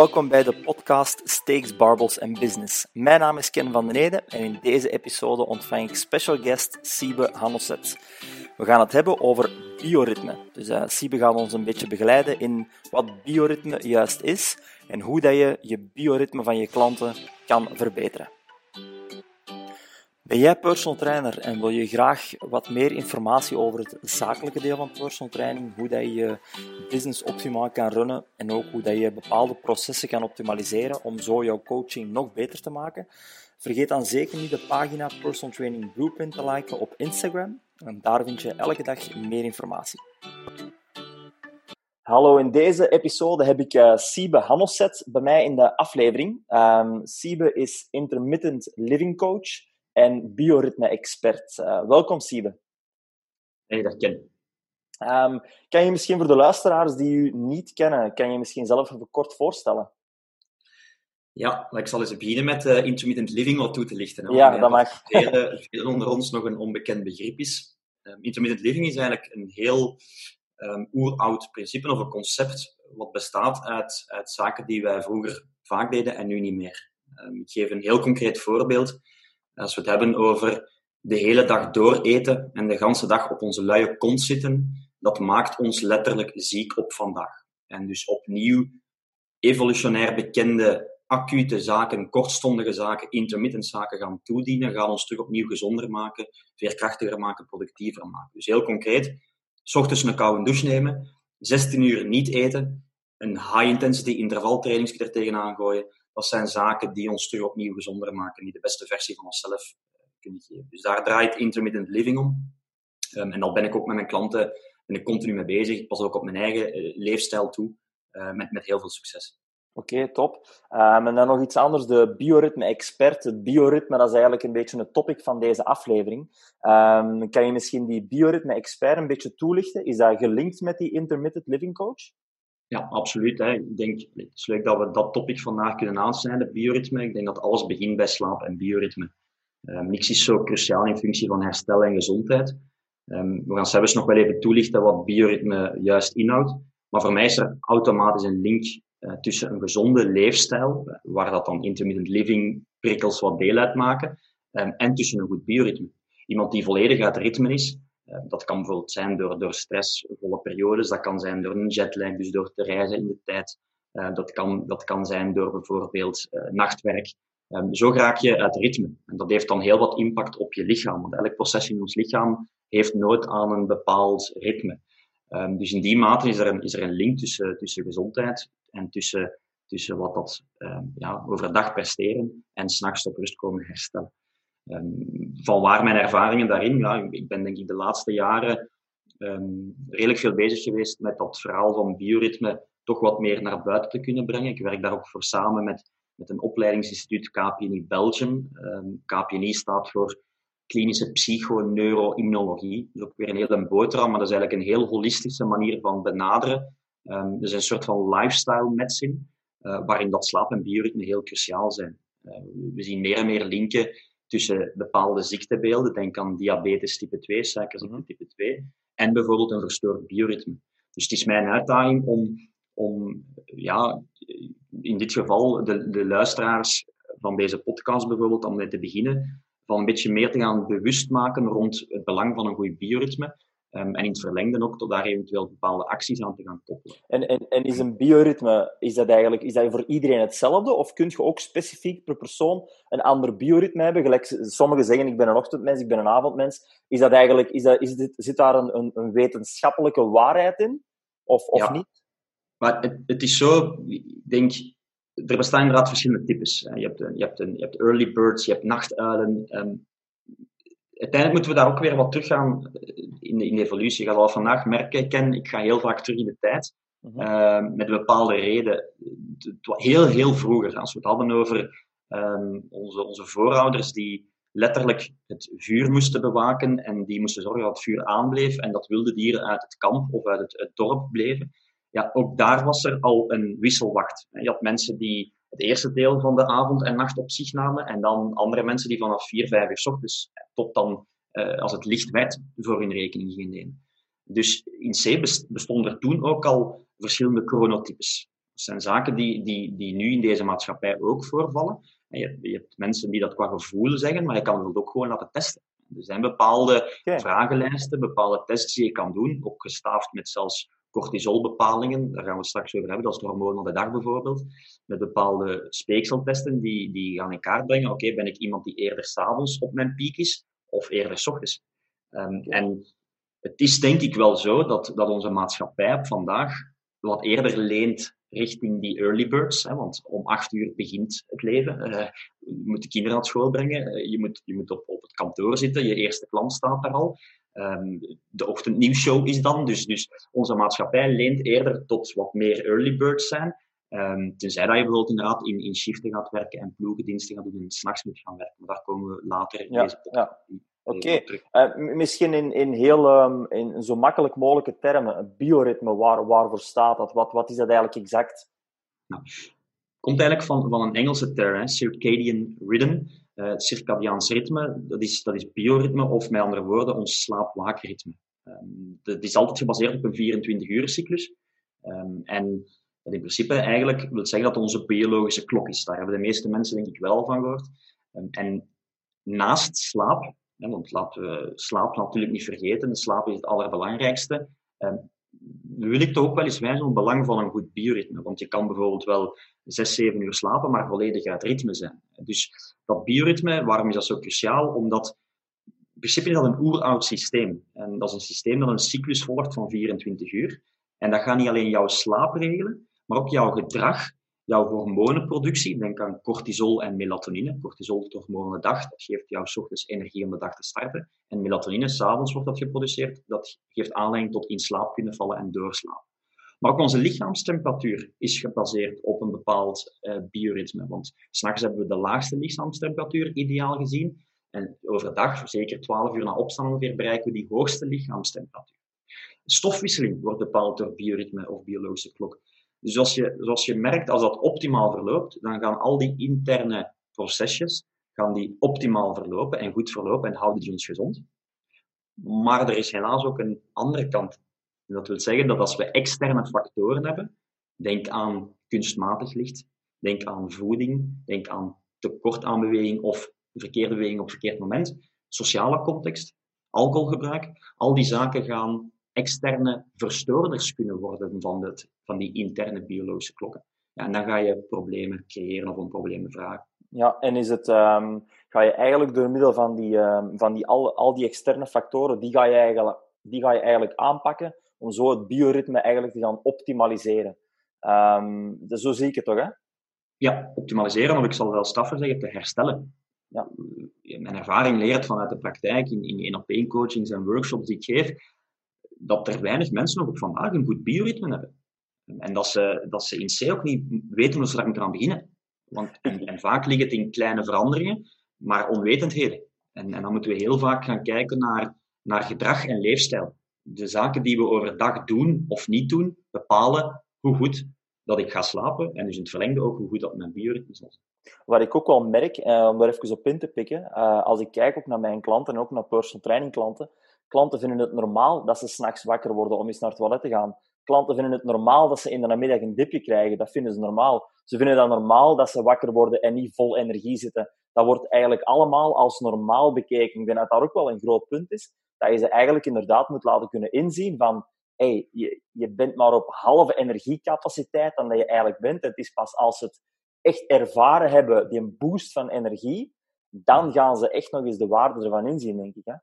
Welkom bij de podcast Steaks, Barbels en Business. Mijn naam is Ken van den Ede en in deze episode ontvang ik special guest Siebe Hannoset. We gaan het hebben over bioritme. Dus uh, Siebe gaat ons een beetje begeleiden in wat bioritme juist is en hoe dat je je bioritme van je klanten kan verbeteren. Ben jij personal trainer en wil je graag wat meer informatie over het zakelijke deel van personal training, hoe dat je business optimaal kan runnen en ook hoe dat je bepaalde processen kan optimaliseren om zo jouw coaching nog beter te maken? Vergeet dan zeker niet de pagina Personal Training Blueprint te liken op Instagram en daar vind je elke dag meer informatie. Hallo, in deze episode heb ik uh, Siebe Hannoset bij mij in de aflevering. Um, Siebe is intermittent living coach en bioritme-expert. Uh, welkom, Siebe. Hey, dat ken um, Kan je misschien voor de luisteraars die u niet kennen, kan je misschien zelf even kort voorstellen? Ja, ik zal eens beginnen met uh, intermittent living wat toe te lichten. Hè, ja, dat mag. Velen onder ons nog een onbekend begrip is. Um, intermittent living is eigenlijk een heel um, oeroud principe of een concept wat bestaat uit, uit zaken die wij vroeger vaak deden en nu niet meer. ik geef een heel concreet voorbeeld. Als we het hebben over de hele dag door eten en de ganse dag op onze luie kont zitten, dat maakt ons letterlijk ziek op vandaag. En dus opnieuw evolutionair bekende acute zaken, kortstondige zaken, intermittent zaken gaan toedienen, gaan ons terug opnieuw gezonder maken, veerkrachtiger maken, productiever maken. Dus heel concreet, s ochtends een koude douche nemen, 16 uur niet eten, een high-intensity intervaltraining er tegenaan gooien, dat zijn zaken die ons terug opnieuw gezonder maken, die de beste versie van onszelf eh, kunnen geven. Dus daar draait intermittent living om. Um, en daar ben ik ook met mijn klanten ben ik continu mee bezig. Ik pas ook op mijn eigen uh, leefstijl toe, uh, met, met heel veel succes. Oké, top. Um, en dan nog iets anders, de bioritme-expert. Het bioritme, dat is eigenlijk een beetje het topic van deze aflevering. Um, kan je misschien die bioritme-expert een beetje toelichten? Is dat gelinkt met die intermittent living coach? Ja, absoluut. Hè. Ik denk, het is leuk dat we dat topic vandaag kunnen aansnijden, bioritme. Ik denk dat alles begint bij slaap en bioritme. Um, niks is zo cruciaal in functie van herstel en gezondheid. Um, we gaan zelfs nog wel even toelichten wat bioritme juist inhoudt. Maar voor mij is er automatisch een link uh, tussen een gezonde leefstijl, waar dat dan intermittent living prikkels wat deel uitmaken, um, en tussen een goed bioritme. Iemand die volledig uit ritme is, eh, dat kan bijvoorbeeld zijn door, door stressvolle periodes, dat kan zijn door een jetlag, dus door te reizen in de tijd. Uh, dat, kan, dat kan zijn door bijvoorbeeld uh, nachtwerk. Um, zo raak je uit ritme. En dat heeft dan heel wat impact op je lichaam. Want elk proces in ons lichaam heeft nooit aan een bepaald ritme. Um, dus in die mate is er een, is er een link tussen, tussen gezondheid en tussen, tussen wat dat um, ja, overdag presteren en s'nachts op rust komen herstellen. Um, van waar mijn ervaringen daarin? Ja, ik ben denk ik de laatste jaren um, redelijk veel bezig geweest met dat verhaal van bioritme toch wat meer naar buiten te kunnen brengen. Ik werk daar ook voor samen met, met een opleidingsinstituut KPNI Belgium. Um, KPNI staat voor klinische psychoneuroimmunologie. Dat is ook weer een hele boterham, maar dat is eigenlijk een heel holistische manier van benaderen. Dus een soort van lifestyle medicine, uh, waarin dat slaap en bioritme heel cruciaal zijn. Uh, we zien meer en meer linken tussen bepaalde ziektebeelden, denk aan diabetes type 2, suikerziekte mhm. type 2, en bijvoorbeeld een verstoord bioritme. Dus het is mijn uitdaging om, om ja, in dit geval de, de luisteraars van deze podcast bijvoorbeeld, om mee te beginnen, van een beetje meer te gaan bewust maken rond het belang van een goed bioritme. Um, en in het verlengde ook tot daar eventueel bepaalde acties aan te gaan koppelen. En, en, en is een bioritme, is dat eigenlijk is dat voor iedereen hetzelfde? Of kun je ook specifiek per persoon een ander bioritme hebben? Gelijk sommigen zeggen, ik ben een ochtendmens, ik ben een avondmens. Is dat eigenlijk, is dat, is dit, zit daar een, een, een wetenschappelijke waarheid in? Of, of ja. niet? Maar het, het is zo, ik denk, er bestaan inderdaad verschillende types. Je hebt, je hebt, een, je hebt early birds, je hebt nachtuilen. Um, uiteindelijk moeten we daar ook weer wat teruggaan in de, in de evolutie. Je gaat al vandaag merken, Ken, ik ga heel vaak terug in de tijd. Mm uh, met een bepaalde reden. Heel, heel vroeger, als we het hadden over um, onze, onze voorouders die letterlijk het vuur moesten bewaken en die moesten zorgen dat het vuur aanbleef en dat wilde dieren uit het kamp of uit het, het dorp bleven. Ja, ook daar was er al een wisselwacht. Je had mensen die het eerste deel van de avond en nacht op zich namen. En dan andere mensen die vanaf 4, 5 uur s ochtends tot dan, uh, als het licht werd, voor hun rekening gingen nemen. Dus in C bestonden er toen ook al verschillende chronotypes. zijn zaken die, die, die nu in deze maatschappij ook voorvallen. En je, je hebt mensen die dat qua gevoel zeggen, maar je kan het ook gewoon laten testen. Er zijn bepaalde vragenlijsten, bepaalde tests die je kan doen, ook gestaafd met zelfs cortisolbepalingen, daar gaan we het straks over hebben, dat is het hormoon van de dag bijvoorbeeld, met bepaalde speekseltesten die, die gaan in kaart brengen, oké, ben ik iemand die eerder s'avonds op mijn piek is, of eerder s ochtends? Um, en het is denk ik wel zo dat, dat onze maatschappij op vandaag wat eerder leent richting die early birds. Hè, want om acht uur begint het leven. Uh, je moet de kinderen naar school brengen. Eh, je moet, je moet op, op het kantoor zitten. Je eerste klant staat daar al. Um, de ochtendnieuwsshow is dan. Dus, dus onze maatschappij leent eerder tot wat meer early birds zijn. Um, tenzij dat je bijvoorbeeld inderdaad in, in shiften gaat werken en ploegendiensten gaat doen en s'nachts moet gaan werken. Maar daar komen we later in deze podcast ja. Oké, okay. uh, misschien in, in heel um, in zo makkelijk mogelijke termen, een bioritme, waar, waarvoor staat dat? Wat, wat is dat eigenlijk exact? Nou, komt eigenlijk van, van een Engelse term, circadian rhythm. Uh, het circadiaans ritme, dat is, dat is bioritme, of met andere woorden, ons slaap-waakritme. Um, dat is altijd gebaseerd op een 24-uur cyclus. Um, en in principe eigenlijk wil zeggen dat onze biologische klok is. Daar hebben de meeste mensen denk ik wel van gehoord. Um, en naast slaap want laten we slaap natuurlijk niet vergeten. Slaap is het allerbelangrijkste. Um, wil ik toch ook wel eens wijzen op het belang van een goed bioritme. Want je kan bijvoorbeeld wel 6, 7 uur slapen, maar volledig uit ritme zijn. Dus dat bioritme, waarom is dat zo cruciaal? Omdat in principe is dat een oeroud systeem. En dat is een systeem dat een cyclus volgt van 24 uur. En dat gaat niet alleen jouw slaap regelen, maar ook jouw gedrag jouw hormonenproductie, denk aan cortisol en melatonine. Cortisol, het hormoon van dag, dat geeft jou ochtends energie om de dag te starten. En melatonine, s'avonds wordt dat geproduceerd, dat geeft aanleiding tot in slaap kunnen vallen en doorslapen. Maar ook onze lichaamstemperatuur is gebaseerd op een bepaald uh, bioritme. Want s'nachts hebben we de laagste lichaamstemperatuur ideaal gezien. En overdag, zeker 12 uur na opstaan ongeveer, bereiken we die hoogste lichaamstemperatuur. Stofwisseling wordt bepaald door bioritme of biologische klok. Dus als je, zoals je merkt, als dat optimaal verloopt, dan gaan al die interne procesjes gaan die optimaal verlopen en goed verlopen en houden die ons gezond. Maar er is helaas ook een andere kant. En dat wil zeggen dat als we externe factoren hebben, denk aan kunstmatig licht, denk aan voeding, denk aan tekort aan beweging of verkeerde beweging op verkeerd moment, sociale context, alcoholgebruik, al die zaken gaan externe verstoorders kunnen worden van, het, van die interne biologische klokken. Ja, en dan ga je problemen creëren of om problemen vragen. Ja, en is het, um, ga je eigenlijk door middel van, die, um, van die, al, al die externe factoren, die ga, je eigenlijk, die ga je eigenlijk aanpakken om zo het bioritme eigenlijk te gaan optimaliseren. Um, dus zo zie ik het toch, hè? Ja, optimaliseren, of ik zal wel staffer zeggen, te herstellen. Ja. Mijn ervaring leert vanuit de praktijk in, in één op één coachings en workshops die ik geef, dat er weinig mensen nog op vandaag een goed bioritme hebben. En dat ze, dat ze in C ook niet weten hoe ze daar moeten aan beginnen. Want, en, vaak ligt het in kleine veranderingen, maar onwetendheden. En, en dan moeten we heel vaak gaan kijken naar, naar gedrag en leefstijl. De zaken die we overdag doen of niet doen, bepalen hoe goed dat ik ga slapen. En dus in het verlengde ook hoe goed dat mijn bioritme zijn. Wat ik ook wel merk, eh, om daar even op in te pikken, eh, als ik kijk ook naar mijn klanten en ook naar personal training klanten, Klanten vinden het normaal dat ze s'nachts wakker worden om eens naar het toilet te gaan. Klanten vinden het normaal dat ze in de namiddag een dipje krijgen. Dat vinden ze normaal. Ze vinden het normaal dat ze wakker worden en niet vol energie zitten. Dat wordt eigenlijk allemaal als normaal bekeken. Ik denk dat daar ook wel een groot punt is. Dat je ze eigenlijk inderdaad moet laten kunnen inzien van hey, je, je bent maar op halve energiecapaciteit dan dat je eigenlijk bent. Het is pas als ze het echt ervaren hebben, die boost van energie, dan gaan ze echt nog eens de waarde ervan inzien, denk ik. Hè?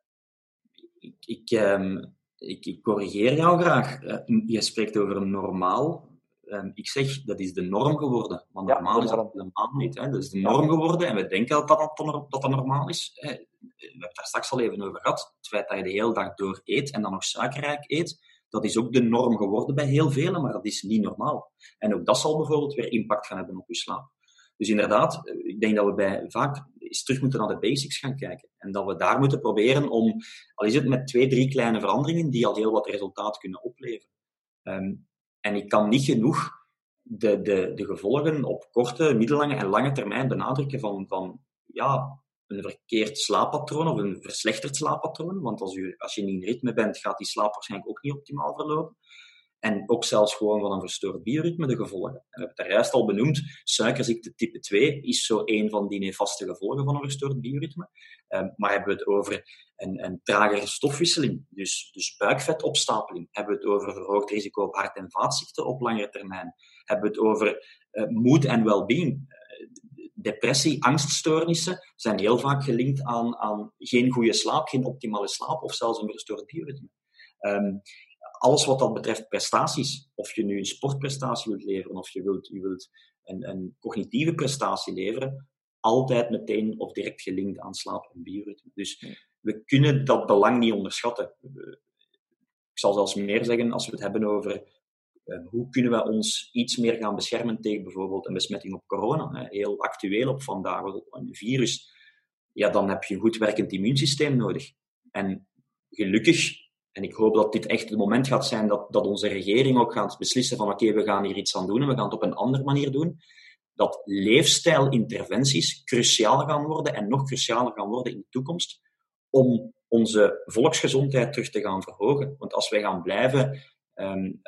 Ik, ik, um, ik, ik, corrigeer jou graag. Uh, je spreekt over een normaal. Um, ik zeg, dat is de norm geworden. Maar normaal ja, is dat helemaal niet. Hè. Dat is de norm geworden en we denken dat dat, dat, dat, normaal is. Hè. We hebben het daar straks al even over gehad. Het feit dat je de hele dag door eet en dan nog suikerrijk eet, dat is ook de norm geworden bij heel velen, maar dat is niet normaal. En ook dat zal bijvoorbeeld weer impact gaan hebben op je slaap. Dus inderdaad, ik denk dat we bij, vaak eens terug moeten naar de basics gaan kijken. En dat we daar moeten proberen om, al is het met twee, drie kleine veranderingen, die al heel wat resultaat kunnen opleveren. Um, en ik kan niet genoeg de, de, de gevolgen op korte, middellange en lange termijn benadrukken van, van ja, een verkeerd slaappatroon of een verslechterd slaappatroon. Want als, u, als je niet in ritme bent, gaat die slaap waarschijnlijk ook niet optimaal verlopen. En ook zelfs gewoon van een verstoord bioritme de gevolgen. En we hebben het daar juist al benoemd. Suikerziekte type 2 is zo een van die nefaste gevolgen van een verstoord bioritme. Um, maar hebben we het over een, een tragere stofwisseling, dus, dus buikvetopstapeling? Hebben we het over verhoogd risico op hart- en vaatziekten op langere termijn? Hebben we het over uh, mood en well-being? Uh, depressie, angststoornissen zijn heel vaak gelinkt aan, aan geen goede slaap, geen optimale slaap of zelfs een verstoord bioritme. Um, alles wat dat betreft prestaties, of je nu een sportprestatie wilt leveren of je wilt, je wilt een, een cognitieve prestatie leveren, altijd meteen of direct gelinkt aan slaap en bioritme. Dus we kunnen dat belang niet onderschatten. Ik zal zelfs meer zeggen als we het hebben over uh, hoe kunnen we ons iets meer gaan beschermen tegen bijvoorbeeld een besmetting op corona. Heel actueel op vandaag, een virus. Ja, dan heb je een goed werkend immuunsysteem nodig. En gelukkig en ik hoop dat dit echt het moment gaat zijn dat, dat onze regering ook gaat beslissen van oké, we gaan hier iets aan doen en we gaan het op een andere manier doen. Dat leefstijlinterventies cruciaal gaan worden en nog crucialer gaan worden in de toekomst om onze volksgezondheid terug te gaan verhogen. Want als wij gaan blijven um,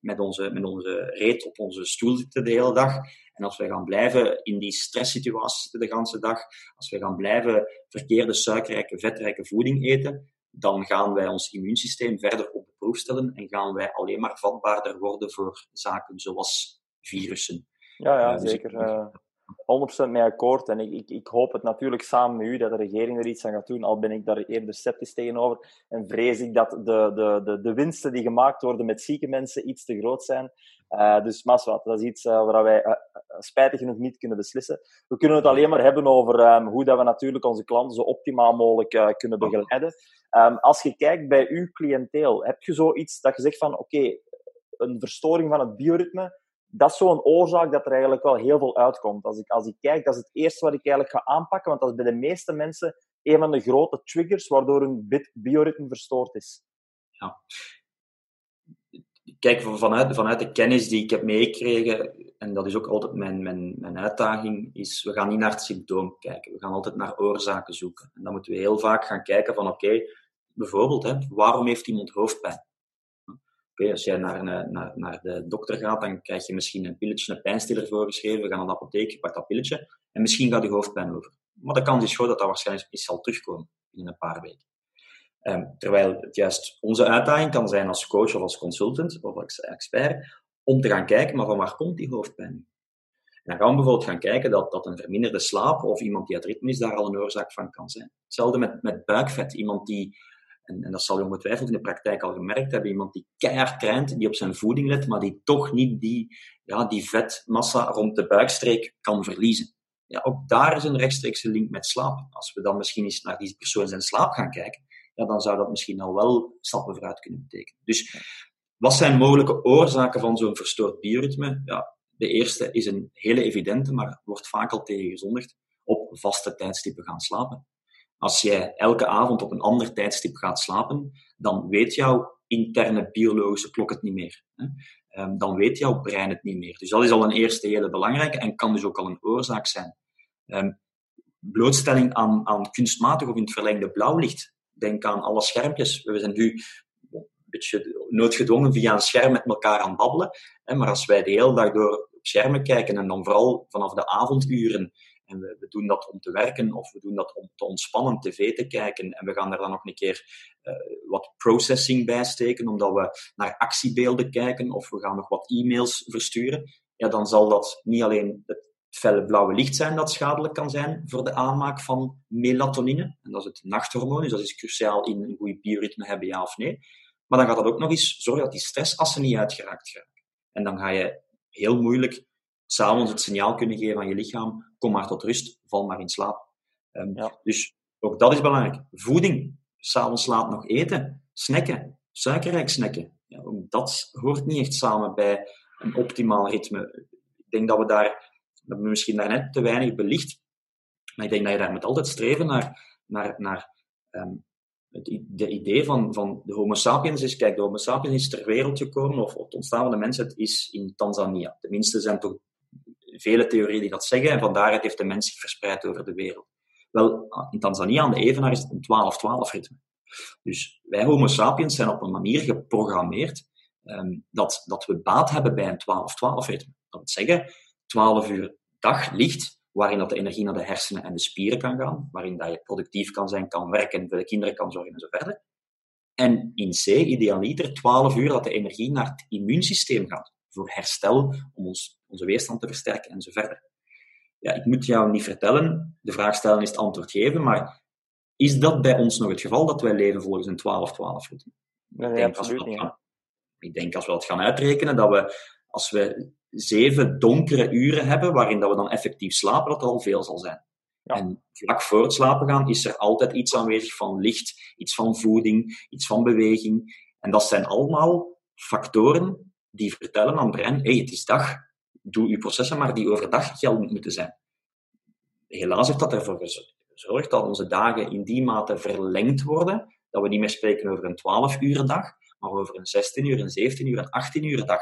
met, onze, met onze reet op onze stoel zitten de hele dag, en als wij gaan blijven in die stresssituaties zitten de hele dag, als wij gaan blijven verkeerde suikerrijke, vetrijke voeding eten, dan gaan wij ons immuunsysteem verder op de proef stellen en gaan wij alleen maar vatbaarder worden voor zaken zoals virussen. Ja, ja uh, zeker. Uh, 100% mee akkoord. En ik, ik, ik, hoop het natuurlijk samen met u dat de regering er iets aan gaat doen, al ben ik daar eerder sceptisch tegenover. En vrees ik dat de, de, de, de winsten die gemaakt worden met zieke mensen iets te groot zijn. Uh, dus maswat, dat is iets uh, waar wij uh, spijtig genoeg niet kunnen beslissen. We kunnen het alleen maar hebben over um, hoe dat we natuurlijk onze klanten zo optimaal mogelijk kunnen begeleiden. Um, als je kijkt bij uw cliënteel, heb je zoiets dat je zegt van oké, een verstoring van het bioritme, dat is zo'n oorzaak dat er eigenlijk wel heel veel uitkomt. Als ik, als ik kijk, dat is het eerste wat ik eigenlijk ga aanpakken, want dat is bij de meeste mensen een van de grote triggers waardoor hun bioritme verstoord is. Ja. Kijk, vanuit, vanuit de kennis die ik heb meegekregen, en dat is ook altijd mijn, mijn, mijn uitdaging, is we gaan niet naar het symptoom kijken. We gaan altijd naar oorzaken zoeken. En dan moeten we heel vaak gaan kijken van, oké, bijvoorbeeld, hè, waarom heeft iemand hoofdpijn? Als jij naar, naar, naar de dokter gaat, dan krijg je misschien een pilletje, een pijnstiller voorgeschreven. We gaan naar de apotheek, je pakt dat pilletje en misschien gaat je hoofdpijn over. Maar de kans is groot dat dat waarschijnlijk is zal terugkomen in een paar weken. Um, terwijl het juist onze uitdaging kan zijn als coach of als consultant of als expert om te gaan kijken, maar van waar komt die hoofdpijn? Dan gaan we bijvoorbeeld gaan kijken dat, dat een verminderde slaap of iemand die het ritme is daar al een oorzaak van kan zijn. Hetzelfde met, met buikvet. Iemand die en, en, dat zal je ongetwijfeld in de praktijk al gemerkt hebben, iemand die keihard traint, die op zijn voeding let, maar die toch niet die, ja, die vetmassa rond de buikstreek kan verliezen. Ja, ook daar is een rechtstreekse link met slaap. Als we dan misschien eens naar die persoon zijn slaap gaan kijken, ja, dan zou dat misschien al wel stappen vooruit kunnen betekenen. Dus wat zijn mogelijke oorzaken van zo'n verstoord bioritme? Ja, de eerste is een hele evidente, maar wordt vaak al tegen gezondigd. Op vaste tijdstippen gaan slapen. Als jij elke avond op een ander tijdstip gaat slapen, dan weet jouw interne biologische klok het niet meer. Hè? Ehm, dan weet jouw brein het niet meer. Dus dat is al een eerste hele belangrijke en kan dus ook al een oorzaak zijn. Um, blootstelling aan, aan kunstmatig of in het verlengde blauwlicht. Denk aan alle schermpjes. We zijn nu een beetje noodgedwongen via een scherm met elkaar aan babbelen. Hè? Maar als wij de hele dag door op schermen kijken en dan vooral vanaf de avonduren en we, doen dat om te werken of we doen dat om te ontspannen, tv te kijken. En we gaan daar dan nog een keer uh, wat processing bij steken, omdat we naar actiebeelden kijken of we gaan nog wat e-mails versturen. Ja, dan zal dat niet alleen het felle blauwe licht zijn dat schadelijk kan zijn voor de aanmaak van melatonine. En dat is het nachthormoon, dus dat is cruciaal in een goede bioritme hebben, ja of nee. Maar dan gaat dat ook nog eens zorgen dat die stressassen niet uitgeraakt geraken. En dan ga je heel moeilijk s'avonds het signaal kunnen geven aan je lichaam, kom maar tot rust, val maar in slaap. Um, ja. Dus ook dat is belangrijk. Voeding, s'avonds laat nog eten, snacken, suikerrijk snacken. Ja, dat hoort niet echt samen bij een optimaal ritme. Ik denk dat we daar, dat we misschien daarnet te weinig belicht, maar ik denk dat je daar moet altijd streven naar, naar, naar um, het de idee van, van de Homo sapiens is, kijk, de Homo sapiens is ter wereld gekomen, of, of het ontstaan van de mensheid is in Tanzania. Tenminste, zijn toch vele theorieën die dat zeggen. En van daaruit heeft de mens zich verspreid over de wereld. Wel, in Tanzania aan de Evenaar is het een 12-12 ritme. Dus wij Homo sapiens zijn op een manier geprogrammeerd ehm, dat, dat we baat hebben bij een 12-12 ritme. Dat wil zeggen, 12 uur dag licht, waarin dat de energie naar de hersenen en de spieren kan gaan, waarin dat je productief kan zijn, kan werken, voor de kinderen kan zorgen en zo verder. En in C, idealiter, 12 uur dat de energie naar het immuunsysteem gaat, voor herstel, om ons, onze weerstand te versterken en zo verder. Ja, ik moet jou niet vertellen, de vraag stellen is het antwoord geven, maar is dat bij ons nog het geval, dat wij leven volgens een 12-12 ritme? Nee, ik, denk absoluut niet. Gaan, ik denk als we dat gaan uitrekenen, dat we, als we zeven donkere uren hebben, waarin dat we dan effectief slapen, dat er al veel zal zijn. Ja. En vlak voor het slapen gaan is er altijd iets aanwezig van licht, iets van voeding, iets van beweging. En dat zijn allemaal factoren die vertellen aan het brein, hey, het is dag, doe je processen maar die overdag geldend moeten zijn. Helaas heeft dat ervoor gezorgd dat onze dagen in die mate verlengd worden, dat we niet meer spreken over een 12 uur dag, maar over een 16 uur, een 17 uur, een 18 uur dag.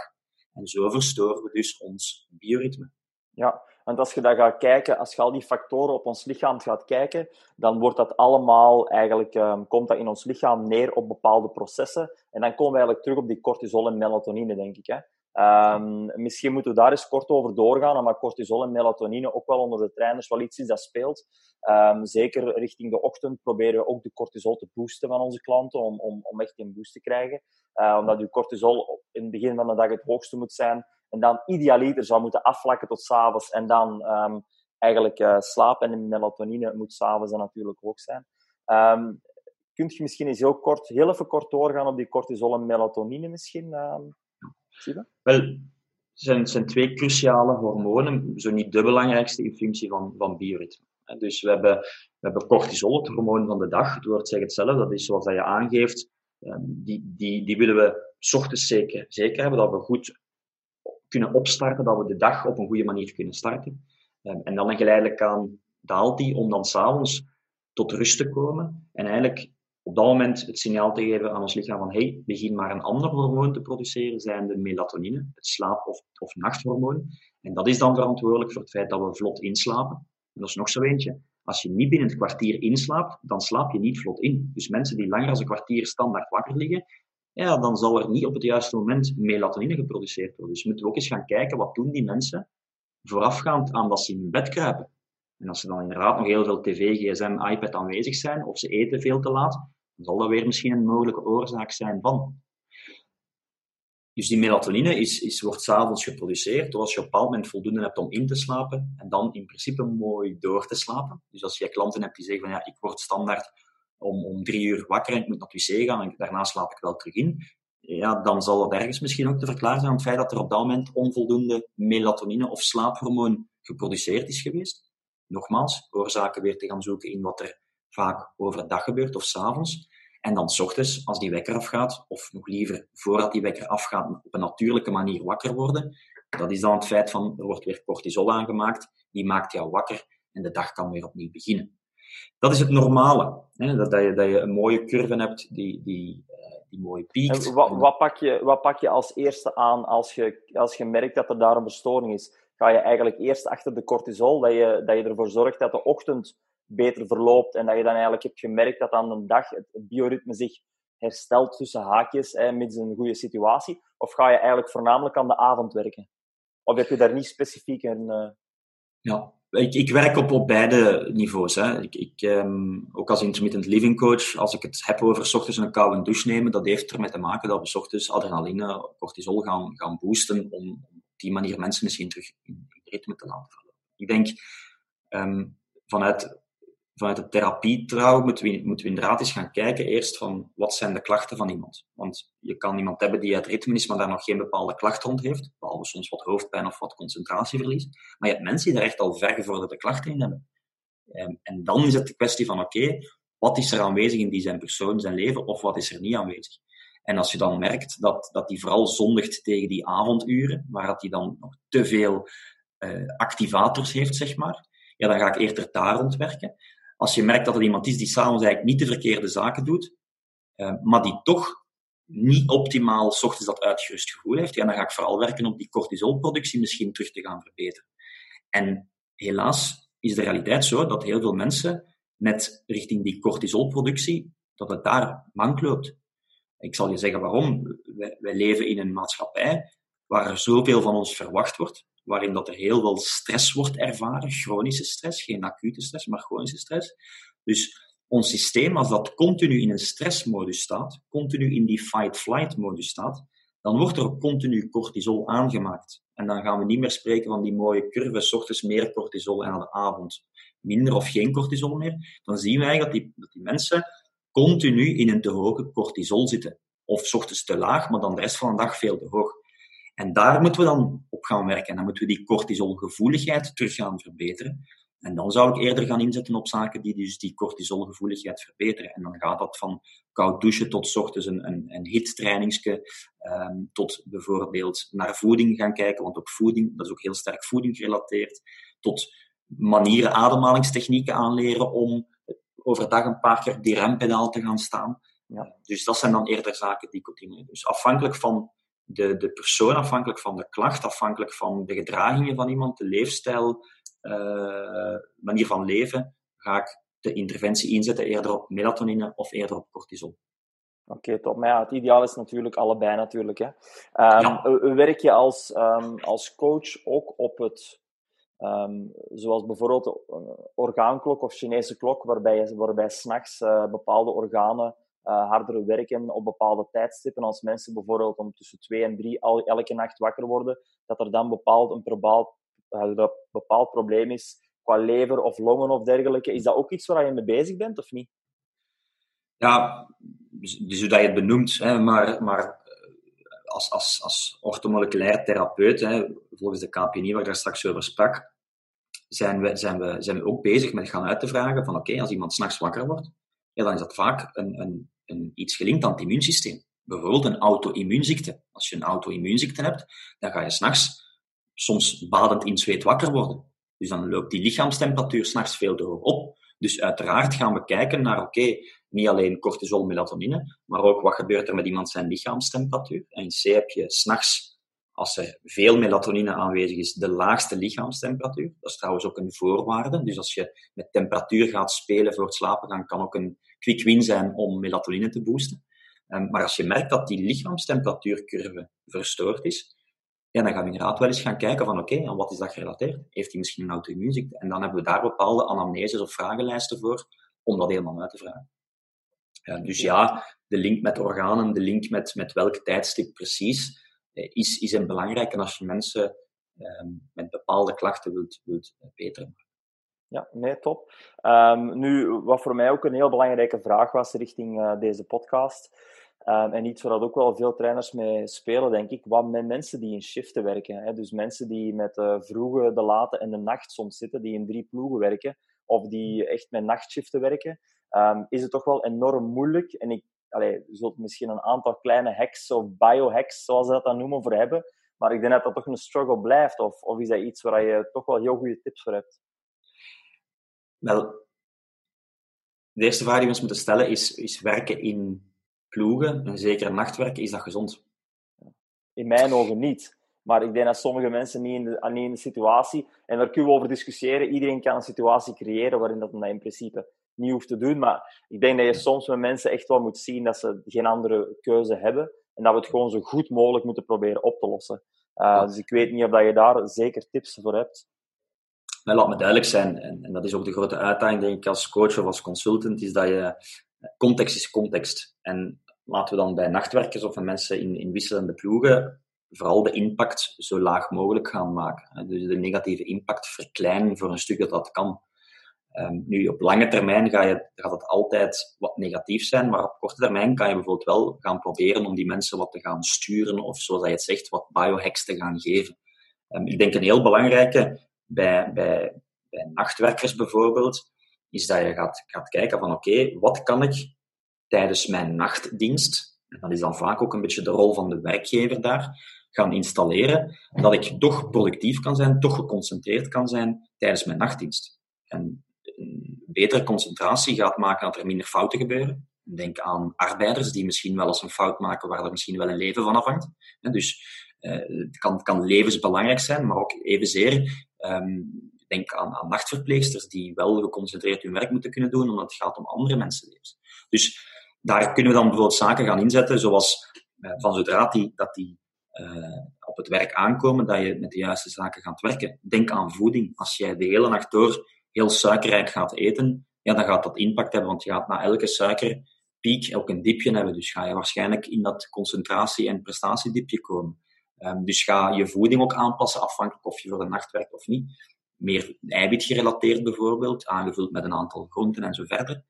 En zo verstoren we dus ons bioritme. Ja, want als je daar gaat kijken, als je al die factoren op ons lichaam gaat kijken, dan wordt dat allemaal eigenlijk, um, komt dat in ons lichaam neer op bepaalde processen. En dan komen we eigenlijk terug op die cortisol en melatonine, denk ik. Hè. Um, misschien moeten we daar eens kort over doorgaan, omdat cortisol en melatonine ook wel onder de trainers wel iets is dat speelt. Um, zeker richting de ochtend proberen we ook de cortisol te boosten van onze klanten, om, om, om echt een boost te krijgen. Uh, omdat je cortisol in het begin van de dag het hoogste moet zijn, en dan idealiter zou moeten afvlakken tot s'avonds, en dan um, eigenlijk uh, slaap en melatonine moet s'avonds dan natuurlijk hoog zijn. Kunt je misschien eens heel kort, heel even kort doorgaan op die cortisol en melatonine misschien? Wel, zijn, zijn twee cruciale hormonen, zo niet de belangrijkste in functie van, van bioritme. Dus we hebben, we hebben cortisol, het hormoon van de dag. Het woord zegt hetzelfde, dat is zoals dat je aangeeft. Ehm, die, die, die willen we ochtends zeker, zeker hebben, dat we goed kunnen opstarten, dat we de dag op een goede manier kunnen starten. Ehm, en dan geleidelijk aan daalt die om dan s'avonds tot rust te komen en eigenlijk op dat moment het signaal te geven aan ons lichaam van hey, begin maar een ander hormoon te produceren, zijn de melatonine, het slaap- of, of nachthormoon. En dat is dan verantwoordelijk voor het feit dat we vlot inslapen. En dat is nog zo eentje. Als je niet binnen het kwartier inslaapt, dan slaap je niet vlot in. Dus mensen die langer dan een kwartier standaard wakker liggen, ja, dan zal er niet op het juiste moment melatonine geproduceerd worden. Dus moeten we ook eens gaan kijken, wat doen die mensen voorafgaand aan dat ze in bed kruipen. En als er dan inderdaad nog heel veel tv, gsm, iPad aanwezig zijn, of ze eten veel te laat, zal dat weer misschien een mogelijke oorzaak zijn van. Dus die melatonine is, is, wordt s'avonds geproduceerd, als je op een bepaald moment voldoende hebt om in te slapen, en dan in principe mooi door te slapen. Dus als je klanten hebt die zeggen van ja, ik word standaard om, om drie uur wakker en ik moet naar het wc gaan en daarna slaap ik wel terug in, ja, dan zal dat ergens misschien ook te verklaren zijn aan het feit dat er op dat moment onvoldoende melatonine of slaaphormoon geproduceerd is geweest nogmaals, oorzaken weer te gaan zoeken in wat er vaak overdag gebeurt of s'avonds. En dan s ochtends, als die wekker afgaat, of nog liever voordat die wekker afgaat, op een natuurlijke manier wakker worden. Dat is dan het feit van, er wordt weer cortisol aangemaakt, die maakt jou wakker en de dag kan weer opnieuw beginnen. Dat is het normale. Hè? Dat, dat, je, dat je een mooie curve hebt die, die, uh, die mooi piekt. wat, wat, pak je, wat pak je als eerste aan als je, als je merkt dat er daar een verstoring is? ga je eigenlijk eerst achter de cortisol, dat je, dat je ervoor zorgt dat de ochtend beter verloopt en dat je dan eigenlijk hebt gemerkt dat aan de dag het bioritme zich herstelt tussen haakjes, hè, met een goede situatie? Of ga je eigenlijk voornamelijk aan de avond werken? Of heb je daar niet specifiek een... Uh... Ja, ik, werk op, op beide niveaus. Hè. Ik, ik um, ook als intermittent living coach, als ik het heb over s ochtends een koude douche nemen, dat heeft ermee te maken dat we s ochtends adrenaline, cortisol gaan, gaan boosten om die manier mensen misschien terug in, ritme te laten vallen. Ik denk, um, vanuit, vanuit de therapie trouw moeten we, moeten we inderdaad eens gaan kijken eerst van wat zijn de klachten van iemand. Want je kan iemand hebben die uit ritme is, maar daar nog geen bepaalde klacht rond heeft, behalve soms wat hoofdpijn of wat concentratieverlies. Maar je hebt mensen die er echt al ver gevorderde klachten in hebben. Um, en dan is het de kwestie van, oké, wat is er aanwezig in die zijn persoon, zijn leven, of wat is er niet aanwezig? En als je dan merkt dat, dat die vooral zondigt tegen die avonduren, waar dat die dan nog te veel uh, activators heeft, zeg maar, ja, dan ga ik eerder daar rond werken. Als je merkt dat er iemand is die s'avonds eigenlijk niet de verkeerde zaken doet, uh, maar die toch niet optimaal s ochtends dat uitgerust gevoel heeft, ja, dan ga ik vooral werken op die cortisolproductie misschien terug te gaan verbeteren. En helaas is de realiteit zo dat heel veel mensen net richting die cortisolproductie, dat het daar mank loopt. Ik zal je zeggen waarom. Wij, wij leven in een maatschappij waar er zoveel van ons verwacht wordt, waarin dat er heel veel stress wordt ervaren, chronische stress, geen acute stress, maar chronische stress. Dus ons systeem, als dat continu in een stressmodus staat, continu in die fight-flight modus staat, dan wordt er continu cortisol aangemaakt. En dan gaan we niet meer spreken van die mooie curve, s ochtends meer cortisol en aan de avond minder of geen cortisol meer. Dan zien wij dat die, dat die mensen continu in een te hoge cortisol zitten. Of s ochtends te laag, maar dan de rest van de dag veel te hoog. En daar moeten we dan op gaan werken. En dan moeten we die cortisolgevoeligheid terug gaan verbeteren. En dan zou ik eerder gaan inzetten op zaken die dus die cortisolgevoeligheid verbeteren. En dan gaat dat van koud douchen tot s ochtends een, een, een hittrainingske, um, tot bijvoorbeeld naar voeding gaan kijken, want ook voeding, dat is ook heel sterk voeding gerelateerd, tot manieren, ademhalingstechnieken aanleren om overdag een paar keer op die rempedaal te gaan staan. Ja. Dus dat zijn dan eerder zaken die continueren. Dus afhankelijk van de, de persoon, afhankelijk van de klacht, afhankelijk van de gedragingen van iemand, de leefstijl, uh, manier van leven, ga ik de interventie inzetten eerder op melatonine of eerder op cortisol. Oké, okay, top. Maar ja, het ideaal is natuurlijk allebei natuurlijk. Hè. Um, ja. Werk je als, um, als coach ook op het, um, zoals bijvoorbeeld de orgaanklok of Chinese klok, waarbij, waarbij s'nachts uh, bepaalde organen harder werken op bepaalde tijdstippen. Als mensen bijvoorbeeld om tussen twee en drie al, elke nacht wakker worden, dat er dan bepaald een bepaald, uh, bepaald probleem is qua lever of longen of dergelijke. Is dat ook iets waar je mee bezig bent of niet? Ja, dus hoe dat je het benoemt, hè, maar, maar eh, als, als, als orthomoleculair therapeut, hè, volgens de KPNI waar ik daar straks over sprak, zijn we, zijn we, zijn we ook bezig met gaan uit te vragen van oké, als iemand s'nachts wakker wordt, ja, dan is dat vaak een, een, een, iets gelinkt aan het immuunsysteem. Bijvoorbeeld een auto-immuunziekte. Als je een auto-immuunziekte hebt, dan ga je s'nachts soms badend in zweet wakker worden. Dus dan loopt die lichaamstemperatuur s'nachts veel te op. Dus uiteraard gaan we kijken naar, oké, niet alleen cortisol, melatonine, maar ook wat gebeurt er met iemand zijn lichaamstemperatuur. En in C heb je s'nachts, als er veel melatonine aanwezig is, de laagste lichaamstemperatuur. Dat is trouwens ook een voorwaarde. Dus als je met temperatuur gaat spelen voor het slapen gaan, kan ook een quick win zijn om melatonine te boosten. Um, maar als je merkt dat die lichaamstemperatuurcurve verstoord is, ja, dan gaan we inderdaad wel eens gaan kijken van oké, okay, wat is dat gerelateerd? Heeft hij misschien een auto-immuunziekte? En dan hebben we daar bepaalde anamneses of vragenlijsten voor om dat helemaal uit te vragen. Ja, dus ja, de link met organen, de link met, met welk tijdstip precies, is, is een belangrijke als je mensen eh, met bepaalde klachten wilt, wilt beteren. Ja, nee, top. Um, nu, wat voor mij ook een heel belangrijke vraag was richting uh, deze podcast, um, en iets waar ook wel veel trainers mee spelen, denk ik, wat met mensen die in shiften werken. Hè? Dus mensen die met de vroege, de late en de nacht soms zitten, die in drie ploegen werken, of die echt met nachtshiften werken, um, is het toch wel enorm moeilijk. En ik, allee, je zult misschien een aantal kleine hacks of biohacks, zoals ze dat dan noemen, voor hebben. Maar ik denk dat dat toch een struggle blijft. Of, of is dat iets waar je toch wel heel goede tips voor hebt? Wel, de eerste vraag die we ons moeten stellen is, is werken in ploegen, en zeker nachtwerken, is dat gezond? In mijn ogen niet. Maar ik denk dat sommige mensen niet in de, niet in de situatie, en daar kunnen we over discussiëren, iedereen kan een situatie creëren waarin dat in principe niet hoeft te doen. Maar ik denk dat je soms met mensen echt wel moet zien dat ze geen andere keuze hebben. En dat we het gewoon zo goed mogelijk moeten proberen op te lossen. Uh, dus ik weet niet of dat je daar zeker tips voor hebt. Maar laat me duidelijk zijn, en, en, dat is ook de grote uitdaging, denk ik, als coach of als consultant, is dat je... Context is context. En laten we dan bij nachtwerkers of bij mensen in, in wisselende ploegen vooral de impact zo laag mogelijk gaan maken. Dus de negatieve impact verkleinen voor een stuk dat dat kan. Um, nu, op lange termijn ga je, gaat het altijd wat negatief zijn, maar op korte termijn kan je bijvoorbeeld wel gaan proberen om die mensen wat te gaan sturen, of zoals je het zegt, wat biohacks te gaan geven. Um, ik denk een heel belangrijke bij, bij, bij nachtwerkers bijvoorbeeld, is dat je gaat, gaat kijken van oké, wat kan ik tijdens mijn nachtdienst, en dat is dan vaak ook een beetje de rol van de werkgever daar, gaan installeren, dat ik toch productief kan zijn, toch geconcentreerd kan zijn tijdens mijn nachtdienst. En betere concentratie gaat maken dat er minder fouten gebeuren. Denk aan arbeiders die misschien wel eens een fout maken waar er misschien wel een leven van afhangt. Dus uh, het kan, kan levensbelangrijk zijn, maar ook evenzeer um, denk aan, aan nachtverpleegsters die wel geconcentreerd hun werk moeten kunnen doen, omdat het gaat om andere mensenlevens. Dus daar kunnen we dan bijvoorbeeld zaken gaan inzetten, zoals van zodra die, dat die op het werk aankomen, dat je met de juiste zaken gaat werken. Denk aan voeding. Als jij de hele nacht door heel suikerrijk gaat eten, ja, dan gaat dat impact hebben, want je gaat na elke suikerpiek ook een diepje hebben. Dus ga je waarschijnlijk in dat concentratie- en prestatiediepje komen. Um, dus ga je voeding ook aanpassen, afhankelijk of je voor de nacht werkt of niet. Meer eiwitgerelateerd bijvoorbeeld, aangevuld met een aantal groenten en zo verder.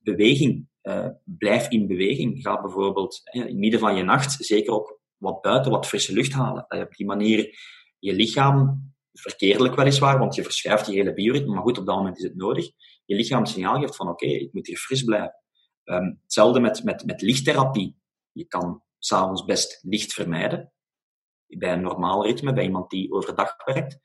Beweging. Uh, blijf in beweging. Ga bijvoorbeeld in het midden van je nacht zeker ook wat buiten, wat frisse lucht halen. Dat je op die manier je lichaam, verkeerdelijk weliswaar, want je verschuift je hele bioritme, maar goed, op dat moment is het nodig, je lichaam signaal geeft van oké, ik moet hier fris blijven. Um, hetzelfde met, met, met lichttherapie. Je kan s'avonds best licht vermijden, bij een normaal ritme, bij iemand die overdag werkt.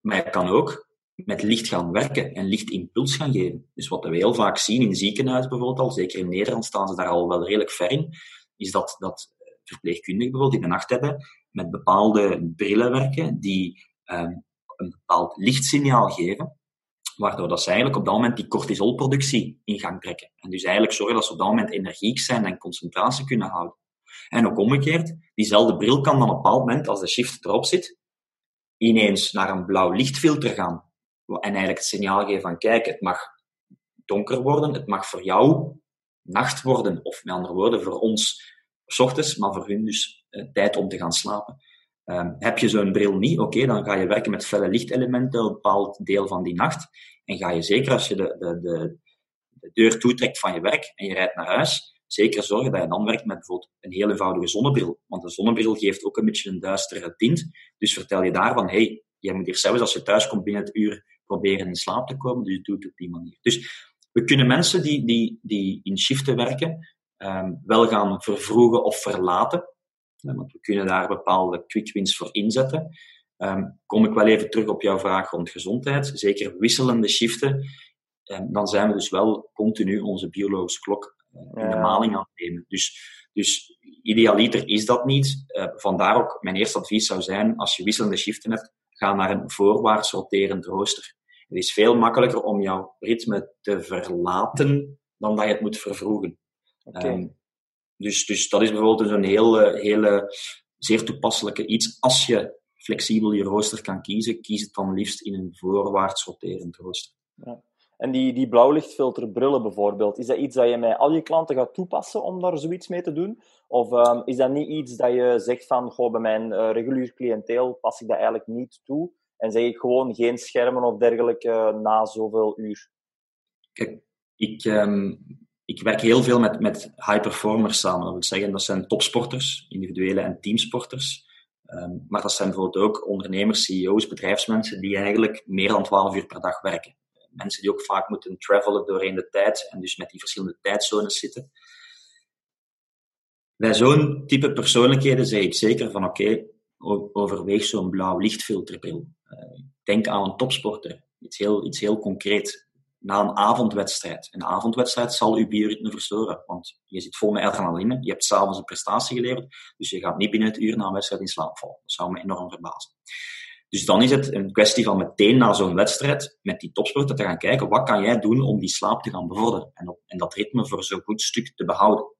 Maar je kan ook met licht gaan werken en lichtimpuls gaan geven. Dus wat we heel vaak zien in ziekenhuizen bijvoorbeeld al, zeker in Nederland staan ze daar al wel redelijk ver in, is dat, dat verpleegkundigen bijvoorbeeld in de nacht hebben met bepaalde brillen werken die um, een bepaald lichtsignaal geven, waardoor dat ze eigenlijk op dat moment die cortisolproductie in gang trekken. En dus eigenlijk zorgen dat ze op dat moment energiek zijn en concentratie kunnen houden. En ook omgekeerd, diezelfde bril kan dan op een bepaald moment, als de shift erop zit, ineens naar een blauw lichtfilter gaan. En eigenlijk het signaal geven van, kijk, het mag donker worden, het mag voor jou nacht worden. Of met andere woorden, voor ons s ochtends, maar voor hun dus eh, tijd om te gaan slapen. Um, heb je zo'n bril niet, oké, dan ga je werken met felle lichtelementen een bepaald deel van die nacht. En ga je zeker als je de, de, de, de deur toetrekt van je werk en je rijdt naar huis, zeker zorgen dat je dan werkt met bijvoorbeeld een heel eenvoudige zonnebril. Want een zonnebril geeft ook een beetje een duistere tint. Dus vertel je daarvan, hey, je moet hier zelfs als je thuis komt binnen het uur proberen in slaap te komen. Dus doe het op die manier. Dus we kunnen mensen die, die, die in shiften werken, um, wel gaan vervroegen of verlaten. Want we kunnen daar bepaalde quick wins voor inzetten. Um, kom ik wel even terug op jouw vraag rond gezondheid. Zeker wisselende shiften. Um, dan zijn we dus wel continu onze biologische klok uh, in de maling aan het nemen. Dus, dus idealiter is dat niet. Uh, vandaar ook mijn eerste advies zou zijn, als je wisselende shiften hebt, ga naar een voorwaarts roterend rooster. Het is veel makkelijker om jouw ritme te verlaten dan dat je het moet vervroegen. Okay. Um, dus, dus dat is bijvoorbeeld zo'n hele, hele zeer toepasselijke iets. Als je flexibel je rooster kan kiezen, kies het dan liefst in een voorwaarts roterend rooster. Ja. En die, die blauwlichtfilterbrillen bijvoorbeeld, is dat iets dat je met al je klanten gaat toepassen om daar zoiets mee te doen? Of um, is dat niet iets dat je zegt van, goh, bij mijn uh, regulier cliënteel pas ik dat eigenlijk niet toe? En zeg ik gewoon geen schermen of dergelijke na zoveel uur? Kijk, ik, um, ik werk heel veel met, met high performers samen. Dat wil zeggen, dat zijn topsporters, individuele en teamsporters. Um, maar dat zijn bijvoorbeeld ook ondernemers, CEO's, bedrijfsmensen die eigenlijk meer dan 12 uur per dag werken. Mensen die ook vaak moeten travelen doorheen de tijd en dus met die verschillende tijdzones zitten. Bij zo'n type persoonlijkheden zeg ik zeker van oké, overweeg zo'n blauw lichtfilterbril. Uh, denk aan een topsporter. Iets heel, iets heel concreet na een avondwedstrijd. Een avondwedstrijd zal je bioritme verstoren, want je zit vol met adrenaline, je hebt s'avonds een prestatie geleverd, dus je gaat niet binnen het uur na een wedstrijd in slaap vallen. Dat zou me enorm verbazen. Dus dan is het een kwestie van meteen na zo'n wedstrijd met die topsporter te gaan kijken, wat kan jij doen om die slaap te gaan bevorderen en, en dat ritme voor zo'n goed stuk te behouden.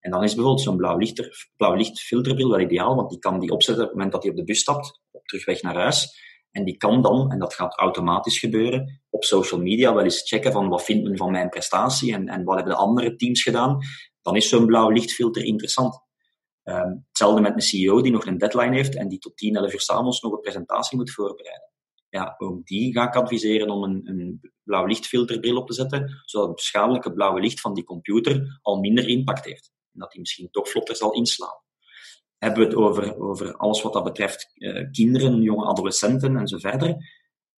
En dan is bijvoorbeeld zo'n blauw, lichter, blauw lichtfilterbril wel ideaal, want die kan die opzetten op het moment dat hij op de bus stapt, op terugweg naar huis. En die kan dan, en dat gaat automatisch gebeuren, op social media wel eens checken van wat vindt men van mijn prestatie en, en wat hebben de andere teams gedaan. Dan is zo'n blauw lichtfilter interessant. Um, hetzelfde met een CEO die nog een deadline heeft en die tot 10, 11 uur s'avonds nog een presentatie moet voorbereiden. Ja, ook die ga ik adviseren om een, een blauw lichtfilterbril op te zetten, zodat het schadelijke blauwe licht van die computer al minder impact heeft. En dat hij misschien toch vlotter zal inslaan hebben we het over, over alles wat dat betreft uh, kinderen, jonge adolescenten en zo verder,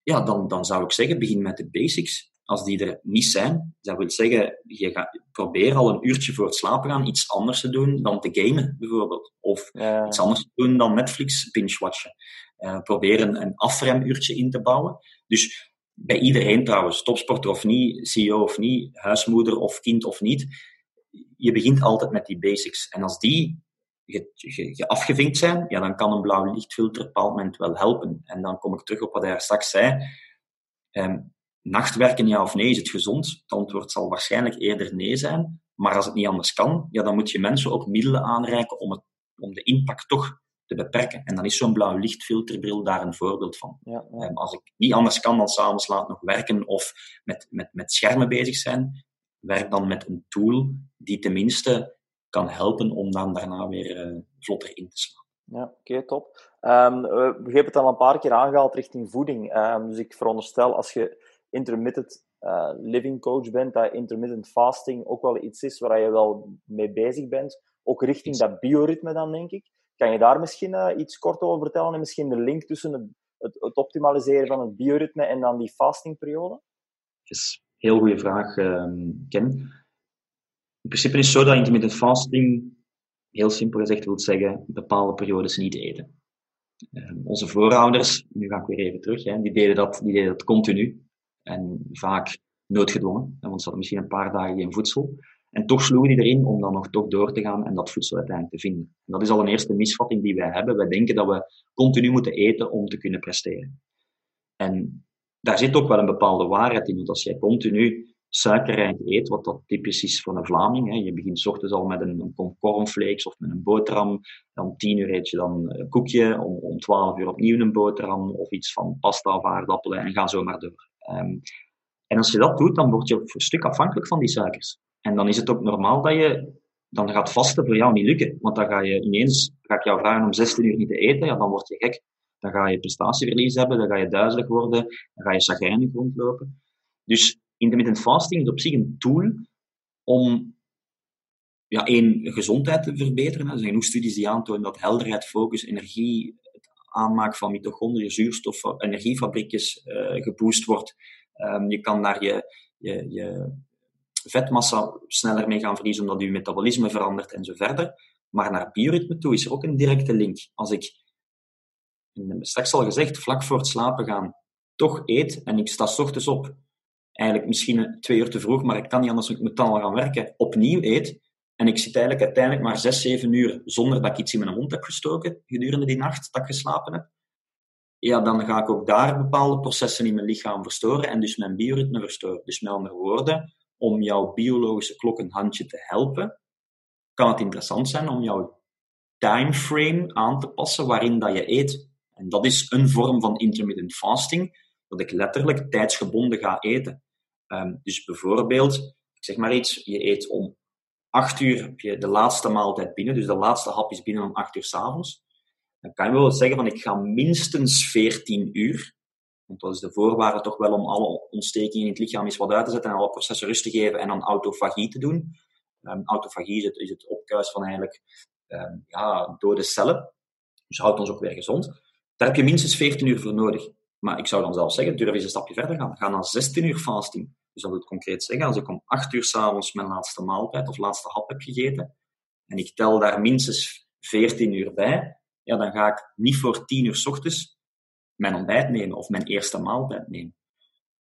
ja, dan, dan zou ik zeggen, begin met de basics. Als die er niet zijn, dat wil zeggen, je gaat, probeer al een uurtje voor het slapen gaan iets anders te doen dan te gamen, bijvoorbeeld. Of ja. iets anders te doen dan Netflix binge-watchen. Uh, probeer een, een afremuurtje in te bouwen. Dus bij iedereen trouwens, topsporter of niet, CEO of niet, huismoeder of kind of niet, je begint altijd met die basics. En als die je, afgevinkt zijn, ja, dan kan een blauw lichtfilter op een bepaald moment wel helpen. En dan kom ik terug op wat hij straks zei. Um, nachtwerken, ja of nee, is het gezond? Het antwoord zal waarschijnlijk eerder nee zijn. Maar als het niet anders kan, ja, dan moet je mensen ook middelen aanreiken om, het, om de impact toch te beperken. En dan is zo'n blauw lichtfilterbril daar een voorbeeld van. Ja, ja. Ehm, als ik niet anders kan dan s'avonds laat nog werken of met, met, met schermen bezig zijn, werk dan met een tool die tenminste kan helpen om dan daarna weer uh, vlotter in te slaan. Ja, oké, top. Um, we hebben het al een paar keer aangehaald richting voeding. Um, dus ik veronderstel, als je intermittent uh, living coach bent, dat intermittent fasting ook wel iets is waar je wel mee bezig bent. Ook richting dat bioritme dan, denk ik. Kan je daar misschien uh, iets kort over vertellen en misschien de link tussen het, het, het, optimaliseren van het bioritme en dan die fastingperiode? Yes. Heel goede vraag, um, Ken. In principe is het zo dat intermittent fasting, heel simpel gezegd, wil zeggen bepaalde periodes niet eten. Um, onze voorouders, nu ga ik weer even terug, hè, die, deden dat, die deden dat continu. En vaak noodgedwongen, want ze hadden misschien een paar dagen geen voedsel. En toch sloegen die erin om dan nog toch door te gaan en dat voedsel uiteindelijk te vinden. En dat is al een eerste misvatting die wij hebben. Wij denken dat we continu moeten eten om te kunnen presteren. En daar zit ook wel een bepaalde waarheid in. Want als jij continu suikerrijk eet, wat dat typisch is voor een Vlaming, hè, je begint ochtends al met een, een cornflakes of met een boterham, om tien uur eet je dan een koekje, om, om twaalf uur opnieuw een boterham of iets van pasta of aardappelen en ga zo maar door. Um, en als je dat doet, dan word je een stuk afhankelijk van die suikers. En dan is het ook normaal dat je, dan gaat vasten voor jou niet lukken. Want dan ga je ineens, ga ik jou vragen om 16 uur niet te eten, ja, dan word je gek. Dan ga je prestatieverlies hebben, dan ga je duizelig worden, dan ga je chagrijnig rondlopen. Dus intermittent fasting is op zich een tool om ja, één, gezondheid te verbeteren. Er zijn genoeg studies die aantonen dat helderheid, focus, energie, het aanmaak van mitochondriën, zuurstof, energiefabriekjes uh, geboost wordt. Um, je kan daar je, je, je vetmassa sneller mee gaan verliezen omdat je metabolisme verandert en zo verder. Maar naar bioritme toe is er ook een directe link. Als ik, straks al gezegd, vlak voor het slapen gaan, toch eet en ik sta s ochtends op, eigenlijk misschien twee uur te vroeg, maar ik kan niet anders, ik moet dan al gaan werken, opnieuw eet, en ik zit eigenlijk uiteindelijk maar zes, zeven uur zonder dat ik iets in mijn mond heb gestoken gedurende die nacht dat ik geslapen heb, ja, dan ga ik ook daar bepaalde processen in mijn lichaam verstoren en dus mijn bioritme verstoren. Dus met andere woorden, om jouw biologische klok een handje te helpen, kan het interessant zijn om jouw timeframe aan te passen waarin dat je eet. En dat is een vorm van intermittent fasting, dat ik letterlijk tijdsgebonden ga eten. Um, dus bijvoorbeeld, ik zeg maar iets, je eet om 8 uur heb je de laatste maaltijd binnen, dus de laatste hap is binnen om 8 uur s'avonds. Dan kan je wel zeggen van ik ga minstens 14 uur want dat is de voorwaarde toch wel om alle ontstekingen in het lichaam eens wat uit te zetten en alle processen rust te geven en dan autofagie te doen. Um, autofagie is het, is het opkuis van eigenlijk um, ja, dode cellen. Dus houdt ons ook weer gezond. Daar heb je minstens 14 uur voor nodig. Maar ik zou dan zelf zeggen, durf eens een stapje verder gaan. Ga naar 16 uur fasting. Dus dat wil concreet zeggen, als ik om 8 uur s'avonds mijn laatste maaltijd of laatste hap heb gegeten, en ik tel daar minstens 14 uur bij, ja, dan ga ik niet voor 10 uur s ochtends mijn ontbijt nemen of mijn eerste maaltijd nemen.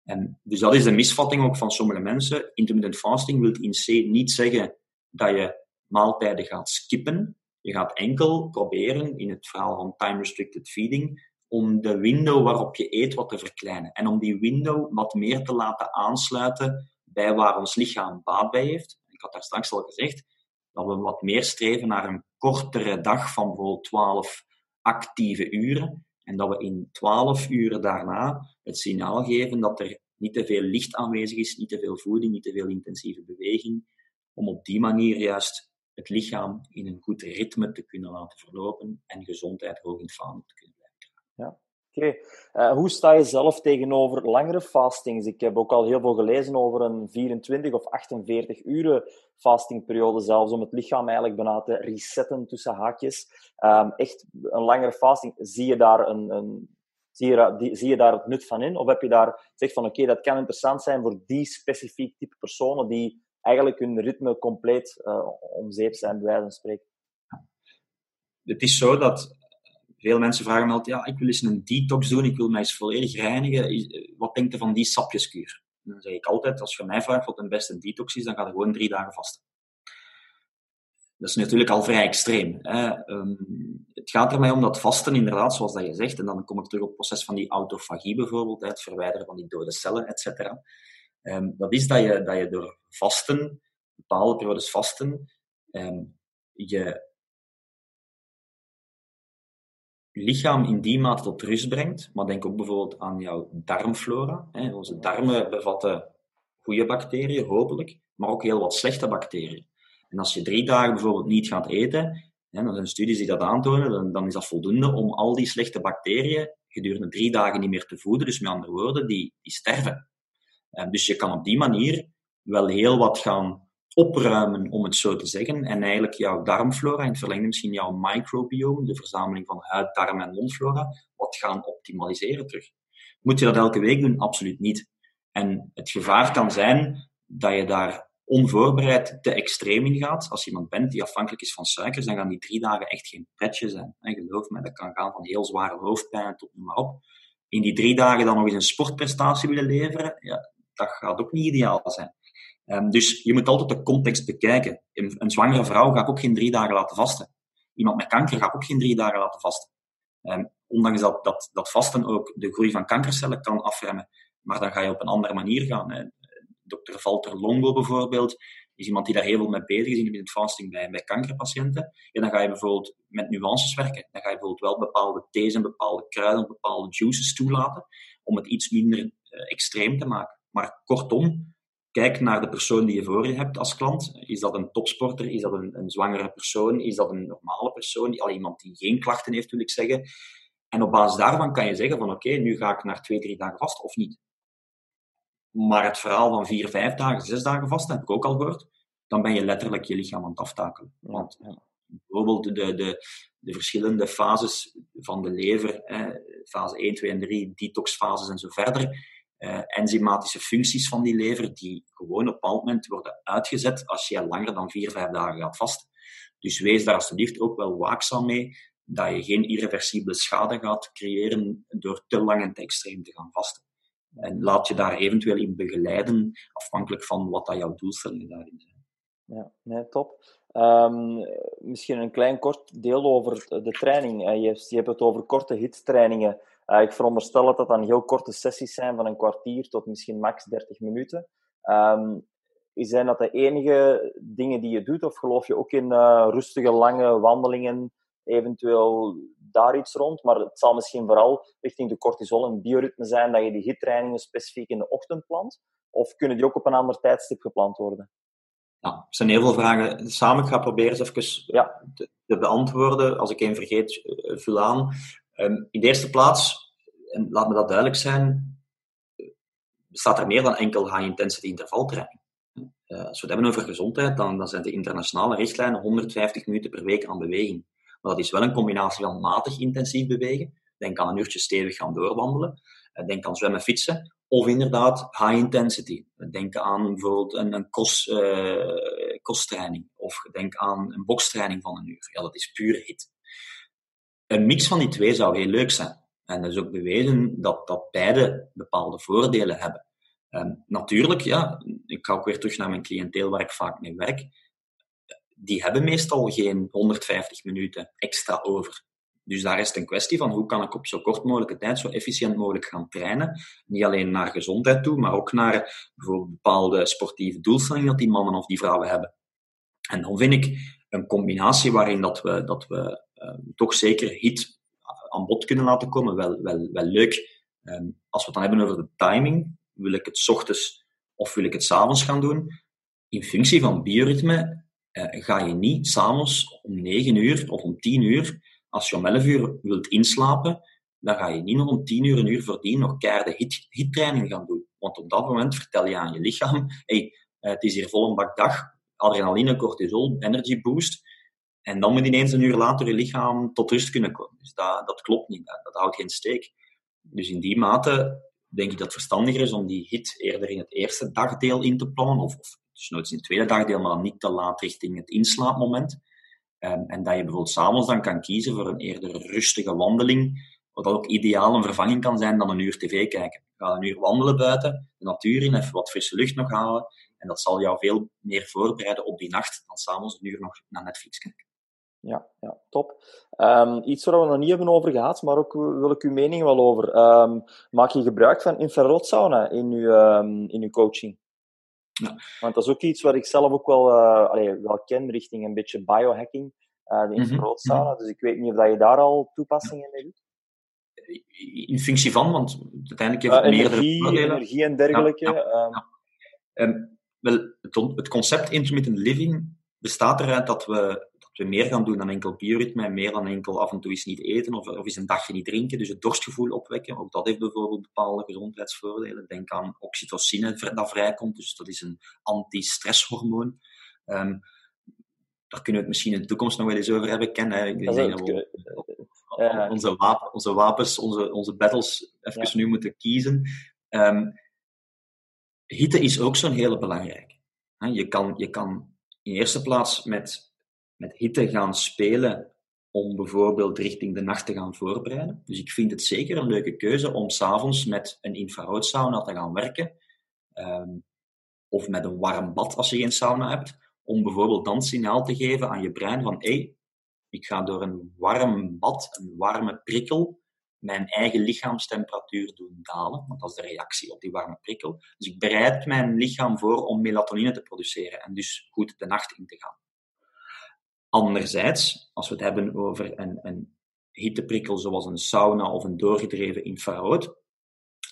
En dus dat is de misvatting ook van sommige mensen. Intermittent fasting wil in C niet zeggen dat je maaltijden gaat skippen. Je gaat enkel proberen in het verhaal van time-restricted feeding om de window waarop je eet wat te verkleinen. En om die window wat meer te laten aansluiten bij waar ons lichaam baat bij heeft. Ik had daar straks al gezegd dat we wat meer streven naar een kortere dag van bijvoorbeeld 12 actieve uren. En dat we in 12 uren daarna het signaal geven dat er niet te veel licht aanwezig is, niet te veel voeding, niet te veel intensieve beweging, om op die manier juist het lichaam in een goed ritme te kunnen laten verlopen en gezondheid hoog in het vaandel te kunnen. Ja. Oké. Uh, hoe sta je zelf tegenover langere fastings? Ik heb ook al heel veel gelezen over een 24 of 48 uren fastingperiode zelfs, om het lichaam eigenlijk bijna te resetten tussen haakjes. Um, echt een langere fasting, zie je daar een, een Zie je, zie je, daar het nut van in? Of heb je daar zegt van oké, dat kan interessant zijn voor die specifiek type personen die eigenlijk hun ritme compleet uh, omzeep zijn, bij wijze van spreken? Het is zo dat veel mensen vragen me altijd, ja, ik wil eens een detox doen, ik wil mij eens volledig reinigen. Eh, wat denkt je van die sapjeskuur? Dan zeg ik altijd, als je mij vraagt wat een beste detox is, dan ga je gewoon drie dagen vasten. Dat is natuurlijk al vrij extreem. Hè. Um, het gaat er mij om dat vasten, inderdaad, zoals dat je zegt, en dan kom ik terug op het proces van die autofagie bijvoorbeeld, het verwijderen van die dode cellen, et cetera. Um, dat is dat je, dat je door vasten bepaalde periodes vasten, ehm, je lichaam in die mate tot rust brengt. Maar denk ook bijvoorbeeld aan jouw darmflora. Hè. Onze darmen bevatten goede bacteriën, hopelijk, maar ook heel wat slechte bacteriën. En als je drie dagen bijvoorbeeld niet gaat eten, hè, dan zijn studies die dat aantonen, dan, is dat voldoende om al die slechte bacteriën gedurende drie dagen niet meer te voeden. Dus met andere woorden, die, die sterven. Dus je kan op die manier wel heel wat gaan opruimen, om het zo te zeggen. En eigenlijk jouw darmflora, in het verlengde misschien jouw microbiome, de verzameling van huid, darm en mondflora, wat gaan optimaliseren terug. Moet je dat elke week doen? Absoluut niet. En het gevaar kan zijn dat je daar onvoorbereid te extreem in gaat. Als iemand bent die afhankelijk is van suikers, dan gaan die drie dagen echt geen pretje zijn. En geloof me, dat kan gaan van heel zware hoofdpijn tot noem maar op. In die drie dagen dan nog eens een sportprestatie willen leveren, ja, dat gaat ook niet ideaal zijn. Um, dus je moet altijd de context bekijken. Een, een, zwangere vrouw ga ik ook geen drie dagen laten vasten. Iemand met kanker ga ik ook geen drie dagen laten vasten. Um, ondanks dat, dat, dat vasten ook de groei van kankercellen kan afremmen. Maar dan ga je op een andere manier gaan. Hè. Dr. Walter Longo bijvoorbeeld, is iemand die daar heel veel mee bezig is in het fasting bij, bij kankerpatiënten. En dan ga je bijvoorbeeld met nuances werken. Dan ga je bijvoorbeeld wel bepaalde thees en bepaalde kruiden, bepaalde juices toelaten, om het iets minder uh, extreem te maken. Maar kortom, kijk naar de persoon die je voor je hebt als klant. Is dat een topsporter? Is dat een, een zwangere persoon? Is dat een normale persoon? Al iemand die geen klachten heeft, wil ik zeggen. En op basis daarvan kan je zeggen van oké, nu ga ik naar twee, drie dagen vast of niet. Maar het verhaal van vier, vijf dagen, zes dagen vast, heb ik ook al gehoord. Dan ben je letterlijk je lichaam aan het aftakelen. Want bijvoorbeeld de, de, de verschillende fases van de lever, fase 1, 2 en 3, detoxfases en zo verder, uh, enzymatische functies van die lever, die gewoon op een bepaald moment worden uitgezet als je langer dan vier, vijf dagen gaat vast. Dus wees daar alsjeblieft ook wel waakzaam mee dat je geen irreversibele schade gaat creëren door te lang en te extreem te gaan vasten. En laat je daar eventueel in begeleiden, afhankelijk van wat dat jouw doelstellingen daarin zijn. Ja, nee, top. Um, misschien een klein kort deel over de training. Je, je hebt het over korte hittrainingen. Uh, ik veronderstel dat dat dan heel korte sessies zijn van een kwartier tot misschien max 30 minuten. Um, zijn dat de enige dingen die je doet, of geloof je ook in uh, rustige, lange wandelingen, eventueel daar iets rond? Maar het zal misschien vooral richting de cortisol en bioritme zijn dat je die hittrainingen specifiek in de ochtend plant? Of kunnen die ook op een ander tijdstip gepland worden? Ja, er zijn heel veel vragen. Samen, ik ga proberen eens even ja. te, te, beantwoorden. Als ik één vergeet, uh, vul aan. Um, in de eerste plaats, en laat me dat duidelijk zijn, bestaat er meer dan enkel high-intensity intervaltraining. Uh, als we het hebben over gezondheid, dan, dan zijn de internationale richtlijnen 150 minuten per week aan beweging. Maar dat is wel een combinatie van matig intensief bewegen. Denk aan een uurtje stevig gaan doorwandelen. Uh, denk aan zwemmen, fietsen. Of inderdaad high intensity. Denk aan bijvoorbeeld een, een uh, crosstraining. Of denk aan een bokstraining van een uur. Ja, dat is puur hit. Een mix van die twee zou heel leuk zijn. En dat is ook bewezen dat, dat beide bepaalde voordelen hebben. Um, natuurlijk, ja, ik ga ook weer terug naar mijn cliënteel waar ik vaak mee werk. Die hebben meestal geen 150 minuten extra over. Dus daar is het een kwestie van hoe kan ik op zo kort mogelijke tijd zo efficiënt mogelijk gaan trainen. Niet alleen naar gezondheid toe, maar ook naar bijvoorbeeld bepaalde sportieve doelstellingen dat die mannen of die vrouwen hebben. En dan vind ik een combinatie waarin dat we, dat we toch zeker hit aan bod kunnen laten komen, wel, wel, wel leuk. Um, als we het dan hebben over de timing, wil ik het ochtends of wil ik het s'avonds gaan doen? In functie van bioritme uh, ga je niet s'avonds om 9 uur of om 10 uur, als je om 11 uur wilt inslapen, dan ga je niet nog om 10 uur, een uur voordien nog keiharde hit, hittraining gaan doen. Want op dat moment vertel je aan je lichaam, hey, uh, het is hier vol een dag, adrenaline, cortisol, energy boost. En dan moet ineens een uur later je lichaam tot rust kunnen komen. Dus dat, dat klopt niet, dat, dat houdt geen steek. Dus in die mate denk ik dat het verstandiger is om die hit eerder in het eerste dagdeel in te plannen, of, of dus nooit in het tweede dagdeel, maar dan niet te laat richting het inslaapmoment. Um, en dat je bijvoorbeeld s'avonds dan kan kiezen voor een eerder rustige wandeling, wat ook ideaal een vervanging kan zijn dan een uur tv kijken. Ga een uur wandelen buiten, de natuur in, even wat frisse lucht nog halen, en dat zal jou veel meer voorbereiden op die nacht dan s'avonds een uur nog naar Netflix kijken. Ja, ja top. Um, iets waar we nog niet hebben over gehad, maar ook wil ik uw mening wel over. Um, maak je gebruik van infraroodsauna in uw, um, in uw coaching? Ja. Want dat is ook iets wat ik zelf ook wel, uh, allee, wel ken richting een beetje biohacking, uh, de mhm. infraroodsauna. Mm Dus ik weet niet of dat je daar al toepassingen mee doet. In functie van, want uiteindelijk heeft het uh, meerdere energie, energie en dergelijke. Ja, ja, wel, het, het, concept intermittent living bestaat eruit dat we we meer gaan doen dan enkel bioritme en meer dan enkel af en toe eens niet eten of, of eens een dagje niet drinken. Dus het dorstgevoel opwekken, ook dat heeft bijvoorbeeld bepaalde gezondheidsvoordelen. Denk aan oxytocine dat vrijkomt, dus dat is een anti-stresshormoon. Um, daar kunnen we het misschien in de toekomst nog wel eens over hebben, Ken. Hè. Ik denk dat we onze, wapen, onze wapens, onze, onze battles even nu moeten kiezen. Um, hitte is ook zo'n hele belangrijke. Je kan, je kan in eerste plaats met met hitte gaan spelen om bijvoorbeeld richting de nacht te gaan voorbereiden. Dus ik vind het zeker een leuke keuze om s'avonds met een infraroodsauna te gaan werken. Um, of met een warm bad als je geen sauna hebt. Om bijvoorbeeld dan signaal te geven aan je brein van hé, ik ga door een warm bad, een warme prikkel, mijn eigen lichaamstemperatuur doen dalen. Want dat is de reactie op die warme prikkel. Dus ik bereid mijn lichaam voor om melatonine te produceren en dus goed de nacht in te gaan. Anderzijds, als we het hebben over een, een hitteprikkel zoals een sauna of een doorgedreven infrarood,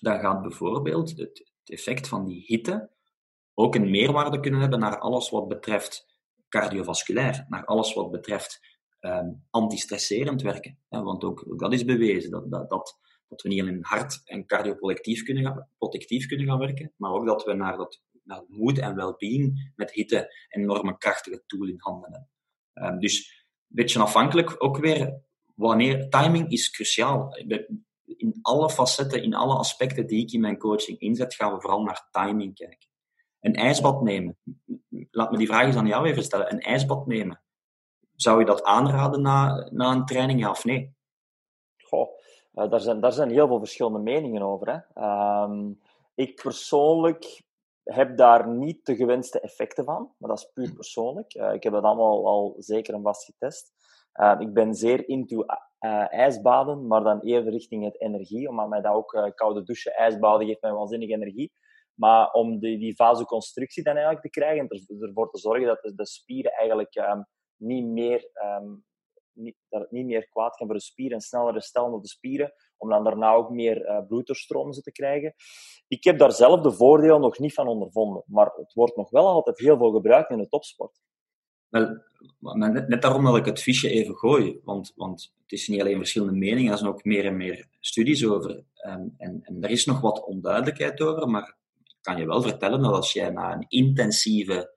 dan gaat bijvoorbeeld het, effect van die hitte ook een meerwaarde kunnen hebben naar alles wat betreft cardiovasculair, naar alles wat betreft um, antistresserend werken. want ook, dat is bewezen, dat, dat, dat, dat we niet alleen hart en cardioprotectief kunnen, gaan, protectief kunnen gaan werken, maar ook dat we naar, dat, moed en well-being met hitte enorme krachtige tool in handen hebben. Um, dus een beetje afhankelijk ook weer wanneer. Timing is cruciaal. In alle facetten, in alle aspecten die ik in mijn coaching inzet, gaan we vooral naar timing kijken. Een ijsbad nemen. Laat me die vraag eens aan jou even stellen. Een ijsbad nemen. Zou je dat aanraden na, na een training, ja of nee? Goh, uh, daar, zijn, daar zijn heel veel verschillende meningen over. Hè. Um, ik persoonlijk heb daar niet de gewenste effecten van, maar dat is puur persoonlijk. Uh, ik heb dat allemaal al zeker en vast getest. Uh, ik ben zeer into uh, ijsbaden, maar dan eerder richting het energie, omdat mij dat ook koude douchen, ijsbaden geeft mij waanzinnig energie. Maar om die, die vasoconstructie dan eigenlijk te krijgen en ervoor te zorgen dat de, de spieren eigenlijk um, niet meer um, niet, dat het niet meer kwaad kan voor de spieren en sneller herstellen op de spieren, om dan daarna ook meer uh, te krijgen. Ik heb daar zelf de voordeel nog niet van ondervonden, maar het wordt nog wel altijd heel veel gebruikt in de topsport. Wel, net, daarom dat ik het fiche even gooi, want, want het is niet alleen verschillende meningen, er zijn ook meer en meer studies over. En, en, en er is nog wat onduidelijkheid over, maar ik kan je wel vertellen dat als jij na een intensieve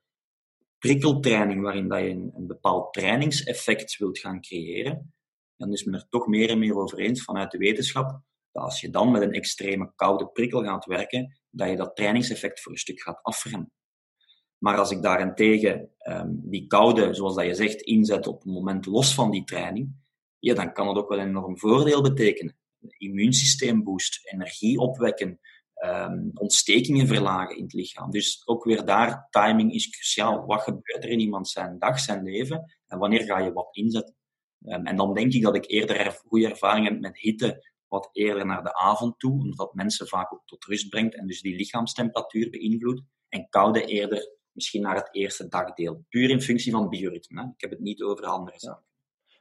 prikkeltraining, waarin dat je een bepaald trainingseffect wilt gaan creëren, dan is men er toch meer en meer over eens vanuit de wetenschap dat als je dan met een extreme koude prikkel gaat werken, dat je dat trainingseffect voor een stuk gaat afremmen. Maar als ik daarentegen um, die koude, zoals dat je zegt, inzet op een moment los van die training, ja, dan kan het ook wel een enorm voordeel betekenen. Immuunsysteem boost, energie opwekken, um, ontstekingen verlagen in het lichaam. Dus ook weer daar, timing is cruciaal. Wat gebeurt er in iemand zijn dag, zijn leven en wanneer ga je wat inzetten? Um, en dan denk ik dat ik eerder er, goede ervaring heb met hitte wat eerder naar de avond toe, omdat dat mensen vaak ook tot rust brengt en dus die lichaamstemperatuur beïnvloedt. En koude eerder misschien naar het eerste dagdeel. Puur in functie van bioritme. Hè. Ik heb het niet over andere zaken.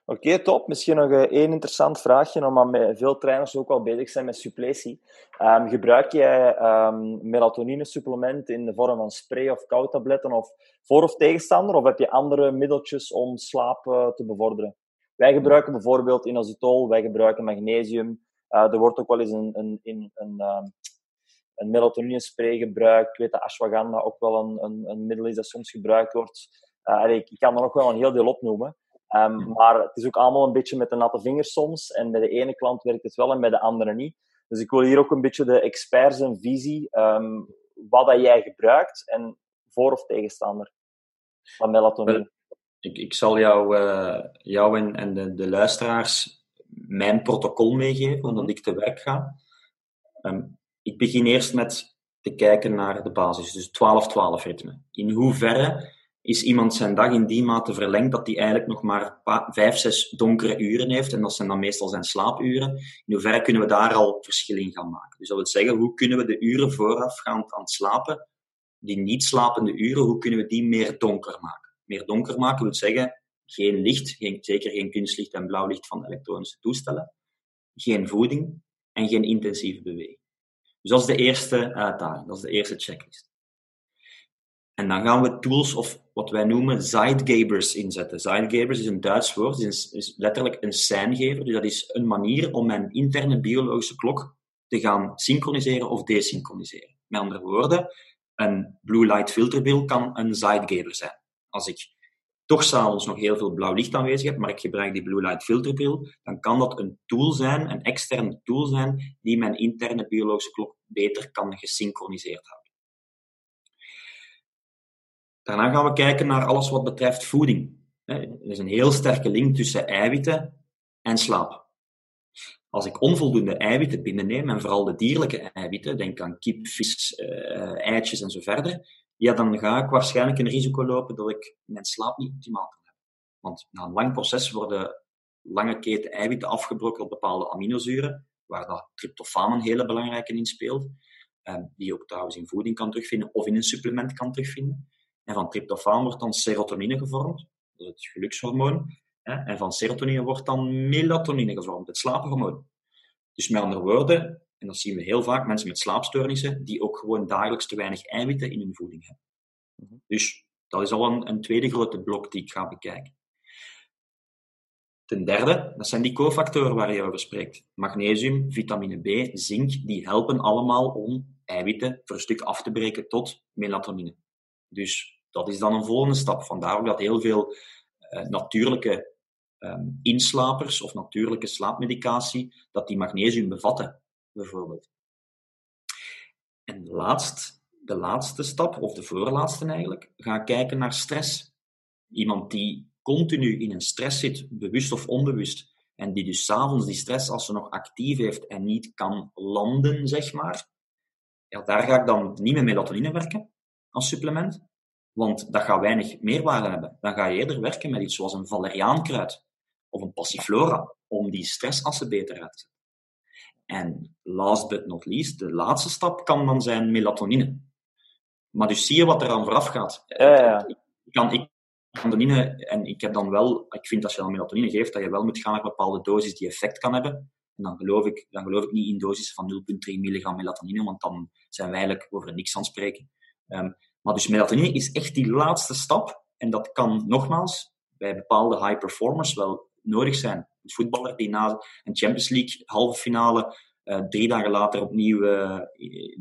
Oké, top. Misschien nog uh, één interessant vraagje, omdat veel trainers ook al bezig zijn met suppletie. Um, gebruik jij um, melatonine supplement in de vorm van spray of koudtabletten of voor- of tegenstander? Of heb je andere middeltjes om slaap uh, te bevorderen? Wij gebruiken bijvoorbeeld inositol, wij gebruiken magnesium. Uh, er wordt ook wel eens een, een, een, een, um, een melatonine spray gebruikt. Ik weet dat ashwagandha ook wel een, een, een middel is dat soms gebruikt wordt. ik, ik kan er nog wel een heel deel opnoemen. Um, maar het is ook allemaal een beetje met de natte vingers soms. En bij de ene klant werkt het wel en bij de andere niet. Dus ik wil hier ook een beetje de experts en visie, um, wat dat jij gebruikt en voor- of tegenstander van melatonine. Ik, ik zal jou, uh, jou en, en de, luisteraars mijn protocol meegeven, omdat ik te werk ga. Um, ik begin eerst met te kijken naar de basis, dus 12-12 ritme. In hoeverre is iemand zijn dag in die mate verlengd dat hij eigenlijk nog maar vijf, zes donkere uren heeft. En dat zijn dan meestal zijn slaapuren. In hoeverre kunnen we daar al verschil in gaan maken? Dus dat wil zeggen, hoe kunnen we de uren voorafgaand aan het slapen die niet slapende uren, hoe kunnen we die meer donker maken? Meer donker maken wil zeggen, geen licht, geen, zeker geen kunstlicht en blauwlicht van elektronische toestellen, geen voeding en geen intensieve beweging. Dus dat is de eerste uitdaging, dat is de eerste checklist. En dan gaan we tools of wat wij noemen Zeitgebers inzetten. Zeitgebers is een Duits woord, is, is letterlijk een seingever. Dus dat is een manier om mijn interne biologische klok te gaan synchroniseren of desynchroniseren. Met andere woorden, een blue light filterbril kan een Zeitgeber zijn. Als ik toch s'avonds nog heel veel blauw licht aanwezig heb, maar ik gebruik die blue light filterbril, dan kan dat een tool zijn, een externe tool zijn, die mijn interne biologische klok beter kan gesynchroniseerd houden. Daarna gaan we kijken naar alles wat betreft voeding. Er is een heel sterke link tussen eiwitten en slaap. Als ik onvoldoende eiwitten binnenneem, en vooral de dierlijke eiwitten, denk aan kip, vis, uh, eitjes en zo verder, ja, dan ga ik waarschijnlijk een risico lopen dat ik mijn slaap niet optimaal kan hebben. Want na een lang proces worden lange keten eiwitten afgebroken op bepaalde aminozuren, waar dat tryptofaan een hele belangrijke in speelt, eh, die je ook trouwens in voeding kan terugvinden of in een supplement kan terugvinden. En van tryptofaan wordt dan serotonine gevormd, dat is het gelukshormoon. En van serotonine wordt dan melatonine gevormd, het slaaphormoon. Dus met andere woorden, en dat zien we heel vaak, mensen met slaapstoornissen, die ook gewoon dagelijks te weinig eiwitten in hun voeding hebben. Mhm. Dus dat is al een, een tweede grote blok die ik ga bekijken. Ten derde, dat zijn die cofactoren waar je over spreekt. Magnesium, vitamine B, zink, die helpen allemaal om eiwitten voor een stuk af te breken tot melatonine. Dus dat is dan een volgende stap. Vandaar ook dat heel veel uh, natuurlijke um, inslapers of natuurlijke slaapmedicatie, dat die magnesium bevatten, bijvoorbeeld. En laatst, de laatste stap, of de voorlaatste eigenlijk, ga kijken naar stress. Iemand die continu in een stress zit, bewust of onbewust, en die dus s'avonds die stress, als ze nog actief heeft en niet kan landen, zeg maar, ja, daar ga ik dan niet met melatonine werken als supplement, want dat gaat weinig meerwaarde hebben. Dan ga je eerder werken met iets zoals een valeriaankruid of een passiflora, om die stressassen beter uit te zetten. En last but not least, de laatste stap kan dan zijn melatonine. Maar dus zie je wat er aan vooraf gaat. Ja, Ik, kan, ik melatonine, en ik heb dan wel, ik vind als je dan melatonine geeft, dat je wel moet gaan naar bepaalde dosis die effect kan hebben. En dan geloof ik, dan geloof ik niet in doses van 0,3 milligram melatonine, want dan zijn wij eigenlijk over niks aan het spreken. Ehm, maar dus melatonine is echt die laatste stap. En dat kan nogmaals bij bepaalde high performers wel nodig zijn. Een voetballer die na een Champions League halve finale uh, drie dagen later opnieuw uh,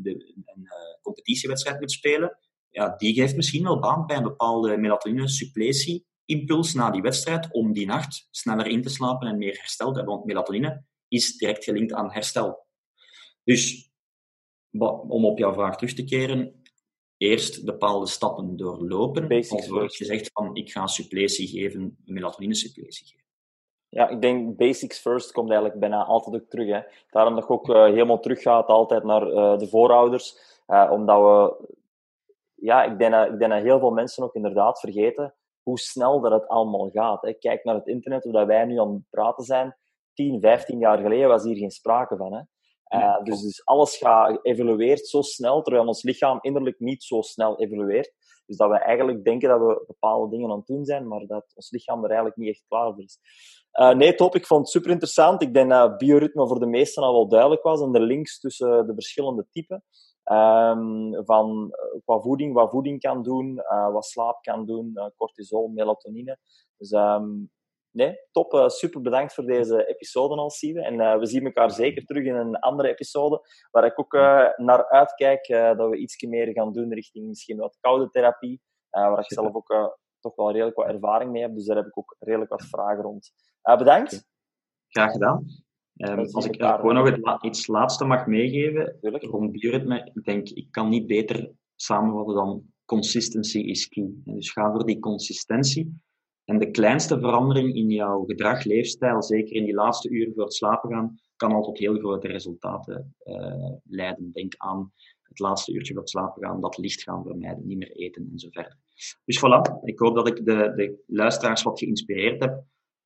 de, een uh, competitiewedstrijd moet spelen, ja, die geeft misschien wel baan bij een bepaalde melatonine-suppletie-impuls na die wedstrijd om die nacht sneller in te slapen en meer herstel te hebben. Want melatonine is direct gelinkt aan herstel. Dus om op jouw vraag terug te keren, eerst bepaalde stappen doorlopen, Basics alvorens je zegt van ik ga suppletie geven, melatonine suppletie geven. Ja, ik denk basics first komt eigenlijk bijna altijd ook terug. Hè. Daarom dat je ook uh, helemaal teruggaat altijd naar uh, de voorouders. Uh, omdat we... Ja, ik denk, dat, ik denk dat heel veel mensen ook inderdaad vergeten hoe snel dat het allemaal gaat. Hè. Kijk naar het internet, hoe dat wij nu aan het praten zijn. 10, 15 jaar geleden was hier geen sprake van. Hè. Dus, dus alles gaat, evolueert zo snel, terwijl ons lichaam innerlijk niet zo snel evolueert. Dus dat we eigenlijk denken dat we bepaalde dingen aan het doen zijn, maar dat ons lichaam er eigenlijk niet echt klaar voor is. Uh, nee, top. Ik vond het super interessant. Ik denk dat bioritme voor de meesten al wel duidelijk was en de links tussen de verschillende typen. Um, van qua voeding, wat voeding kan doen, uh, wat slaap kan doen, cortisol, melatonine. Dus um, nee, top. Uh, super bedankt voor deze episode al, Sieve. En we zien elkaar zeker terug in een andere episode, waar ik ook naar uitkijk dat we iets meer gaan doen richting misschien wat koude therapie, waar ik zelf ook toch wel redelijk wat ervaring mee heb. Dus daar heb ik ook redelijk wat vragen rond. Bedankt. Graag gedaan. Um, als ik gewoon nog het, iets laatste mag meegeven Tuurlijk. rond bioritme, ik denk, ik kan niet beter samenvatten dan consistency is key. Dus ga voor die consistentie. En de kleinste verandering in jouw gedrag, leefstijl, zeker in die laatste uren voor het slapen gaan, kan al tot heel grote resultaten uh, leiden. Denk aan het laatste uurtje voor het slapen gaan, dat licht gaan vermijden, niet meer eten en zo verder. Dus voilà, ik hoop dat ik de, de luisteraars wat geïnspireerd heb.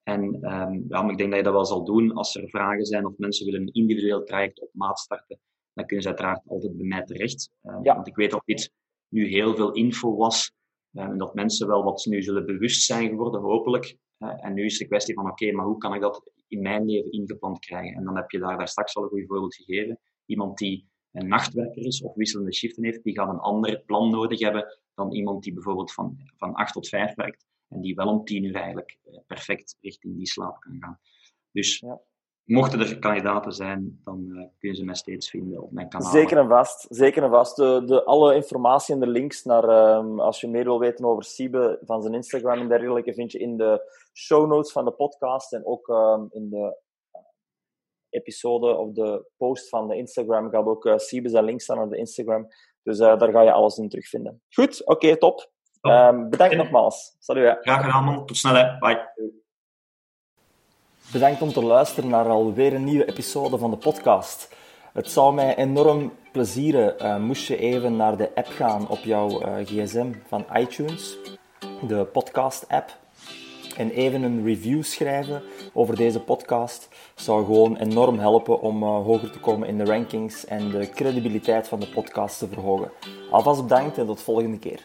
En um, ja, maar ik denk dat je dat wel zal doen. Als er vragen zijn of mensen willen een individueel traject op maat starten, dan kunnen ze uiteraard altijd bij mij terecht. Ja. Want ik weet ook niet nu heel veel info was. en dat mensen wel wat nu zullen bewust zijn geworden, hopelijk. en nu is de kwestie van, oké, maar hoe kan ik dat in mijn leven ingepland krijgen? En dan heb je daar, daar straks al een goed voorbeeld gegeven. Iemand die een nachtwerker is of wisselende shiften heeft, die gaat een ander plan nodig hebben dan iemand die bijvoorbeeld van, van 8 tot 5 werkt en die wel om 10 uur eigenlijk eh, perfect richting die slaap kan gaan. Dus ja. mochten er kandidaten zijn, dan uh, kun je ze mij steeds vinden op mijn kanaal. Zeker en vast. Zeker en vast. De, de, alle informatie en de links naar, um, als je meer wil weten over Siebe, van zijn Instagram en dergelijke, vind je in de show notes van de podcast en ook um, in de episode of de post van de Instagram gaat ook uh, Siebe zijn links staan naar de Instagram. Dus uh, daar ga je alles in terugvinden. Goed, oké, okay, top. Um, bedankt nogmaals. Salut. Graag gedaan, man. Tot snel, hè. Bye. Bedankt om te luisteren naar alweer een nieuwe episode van de podcast. Het zou mij enorm plezieren uh, moest je even naar de app gaan op jouw uh, gsm van iTunes, de podcast-app, en even een review schrijven over deze podcast. Zou gewoon enorm helpen om uh, hoger te komen in de rankings en de credibiliteit van de podcast te verhogen. Alvast bedankt en tot volgende keer.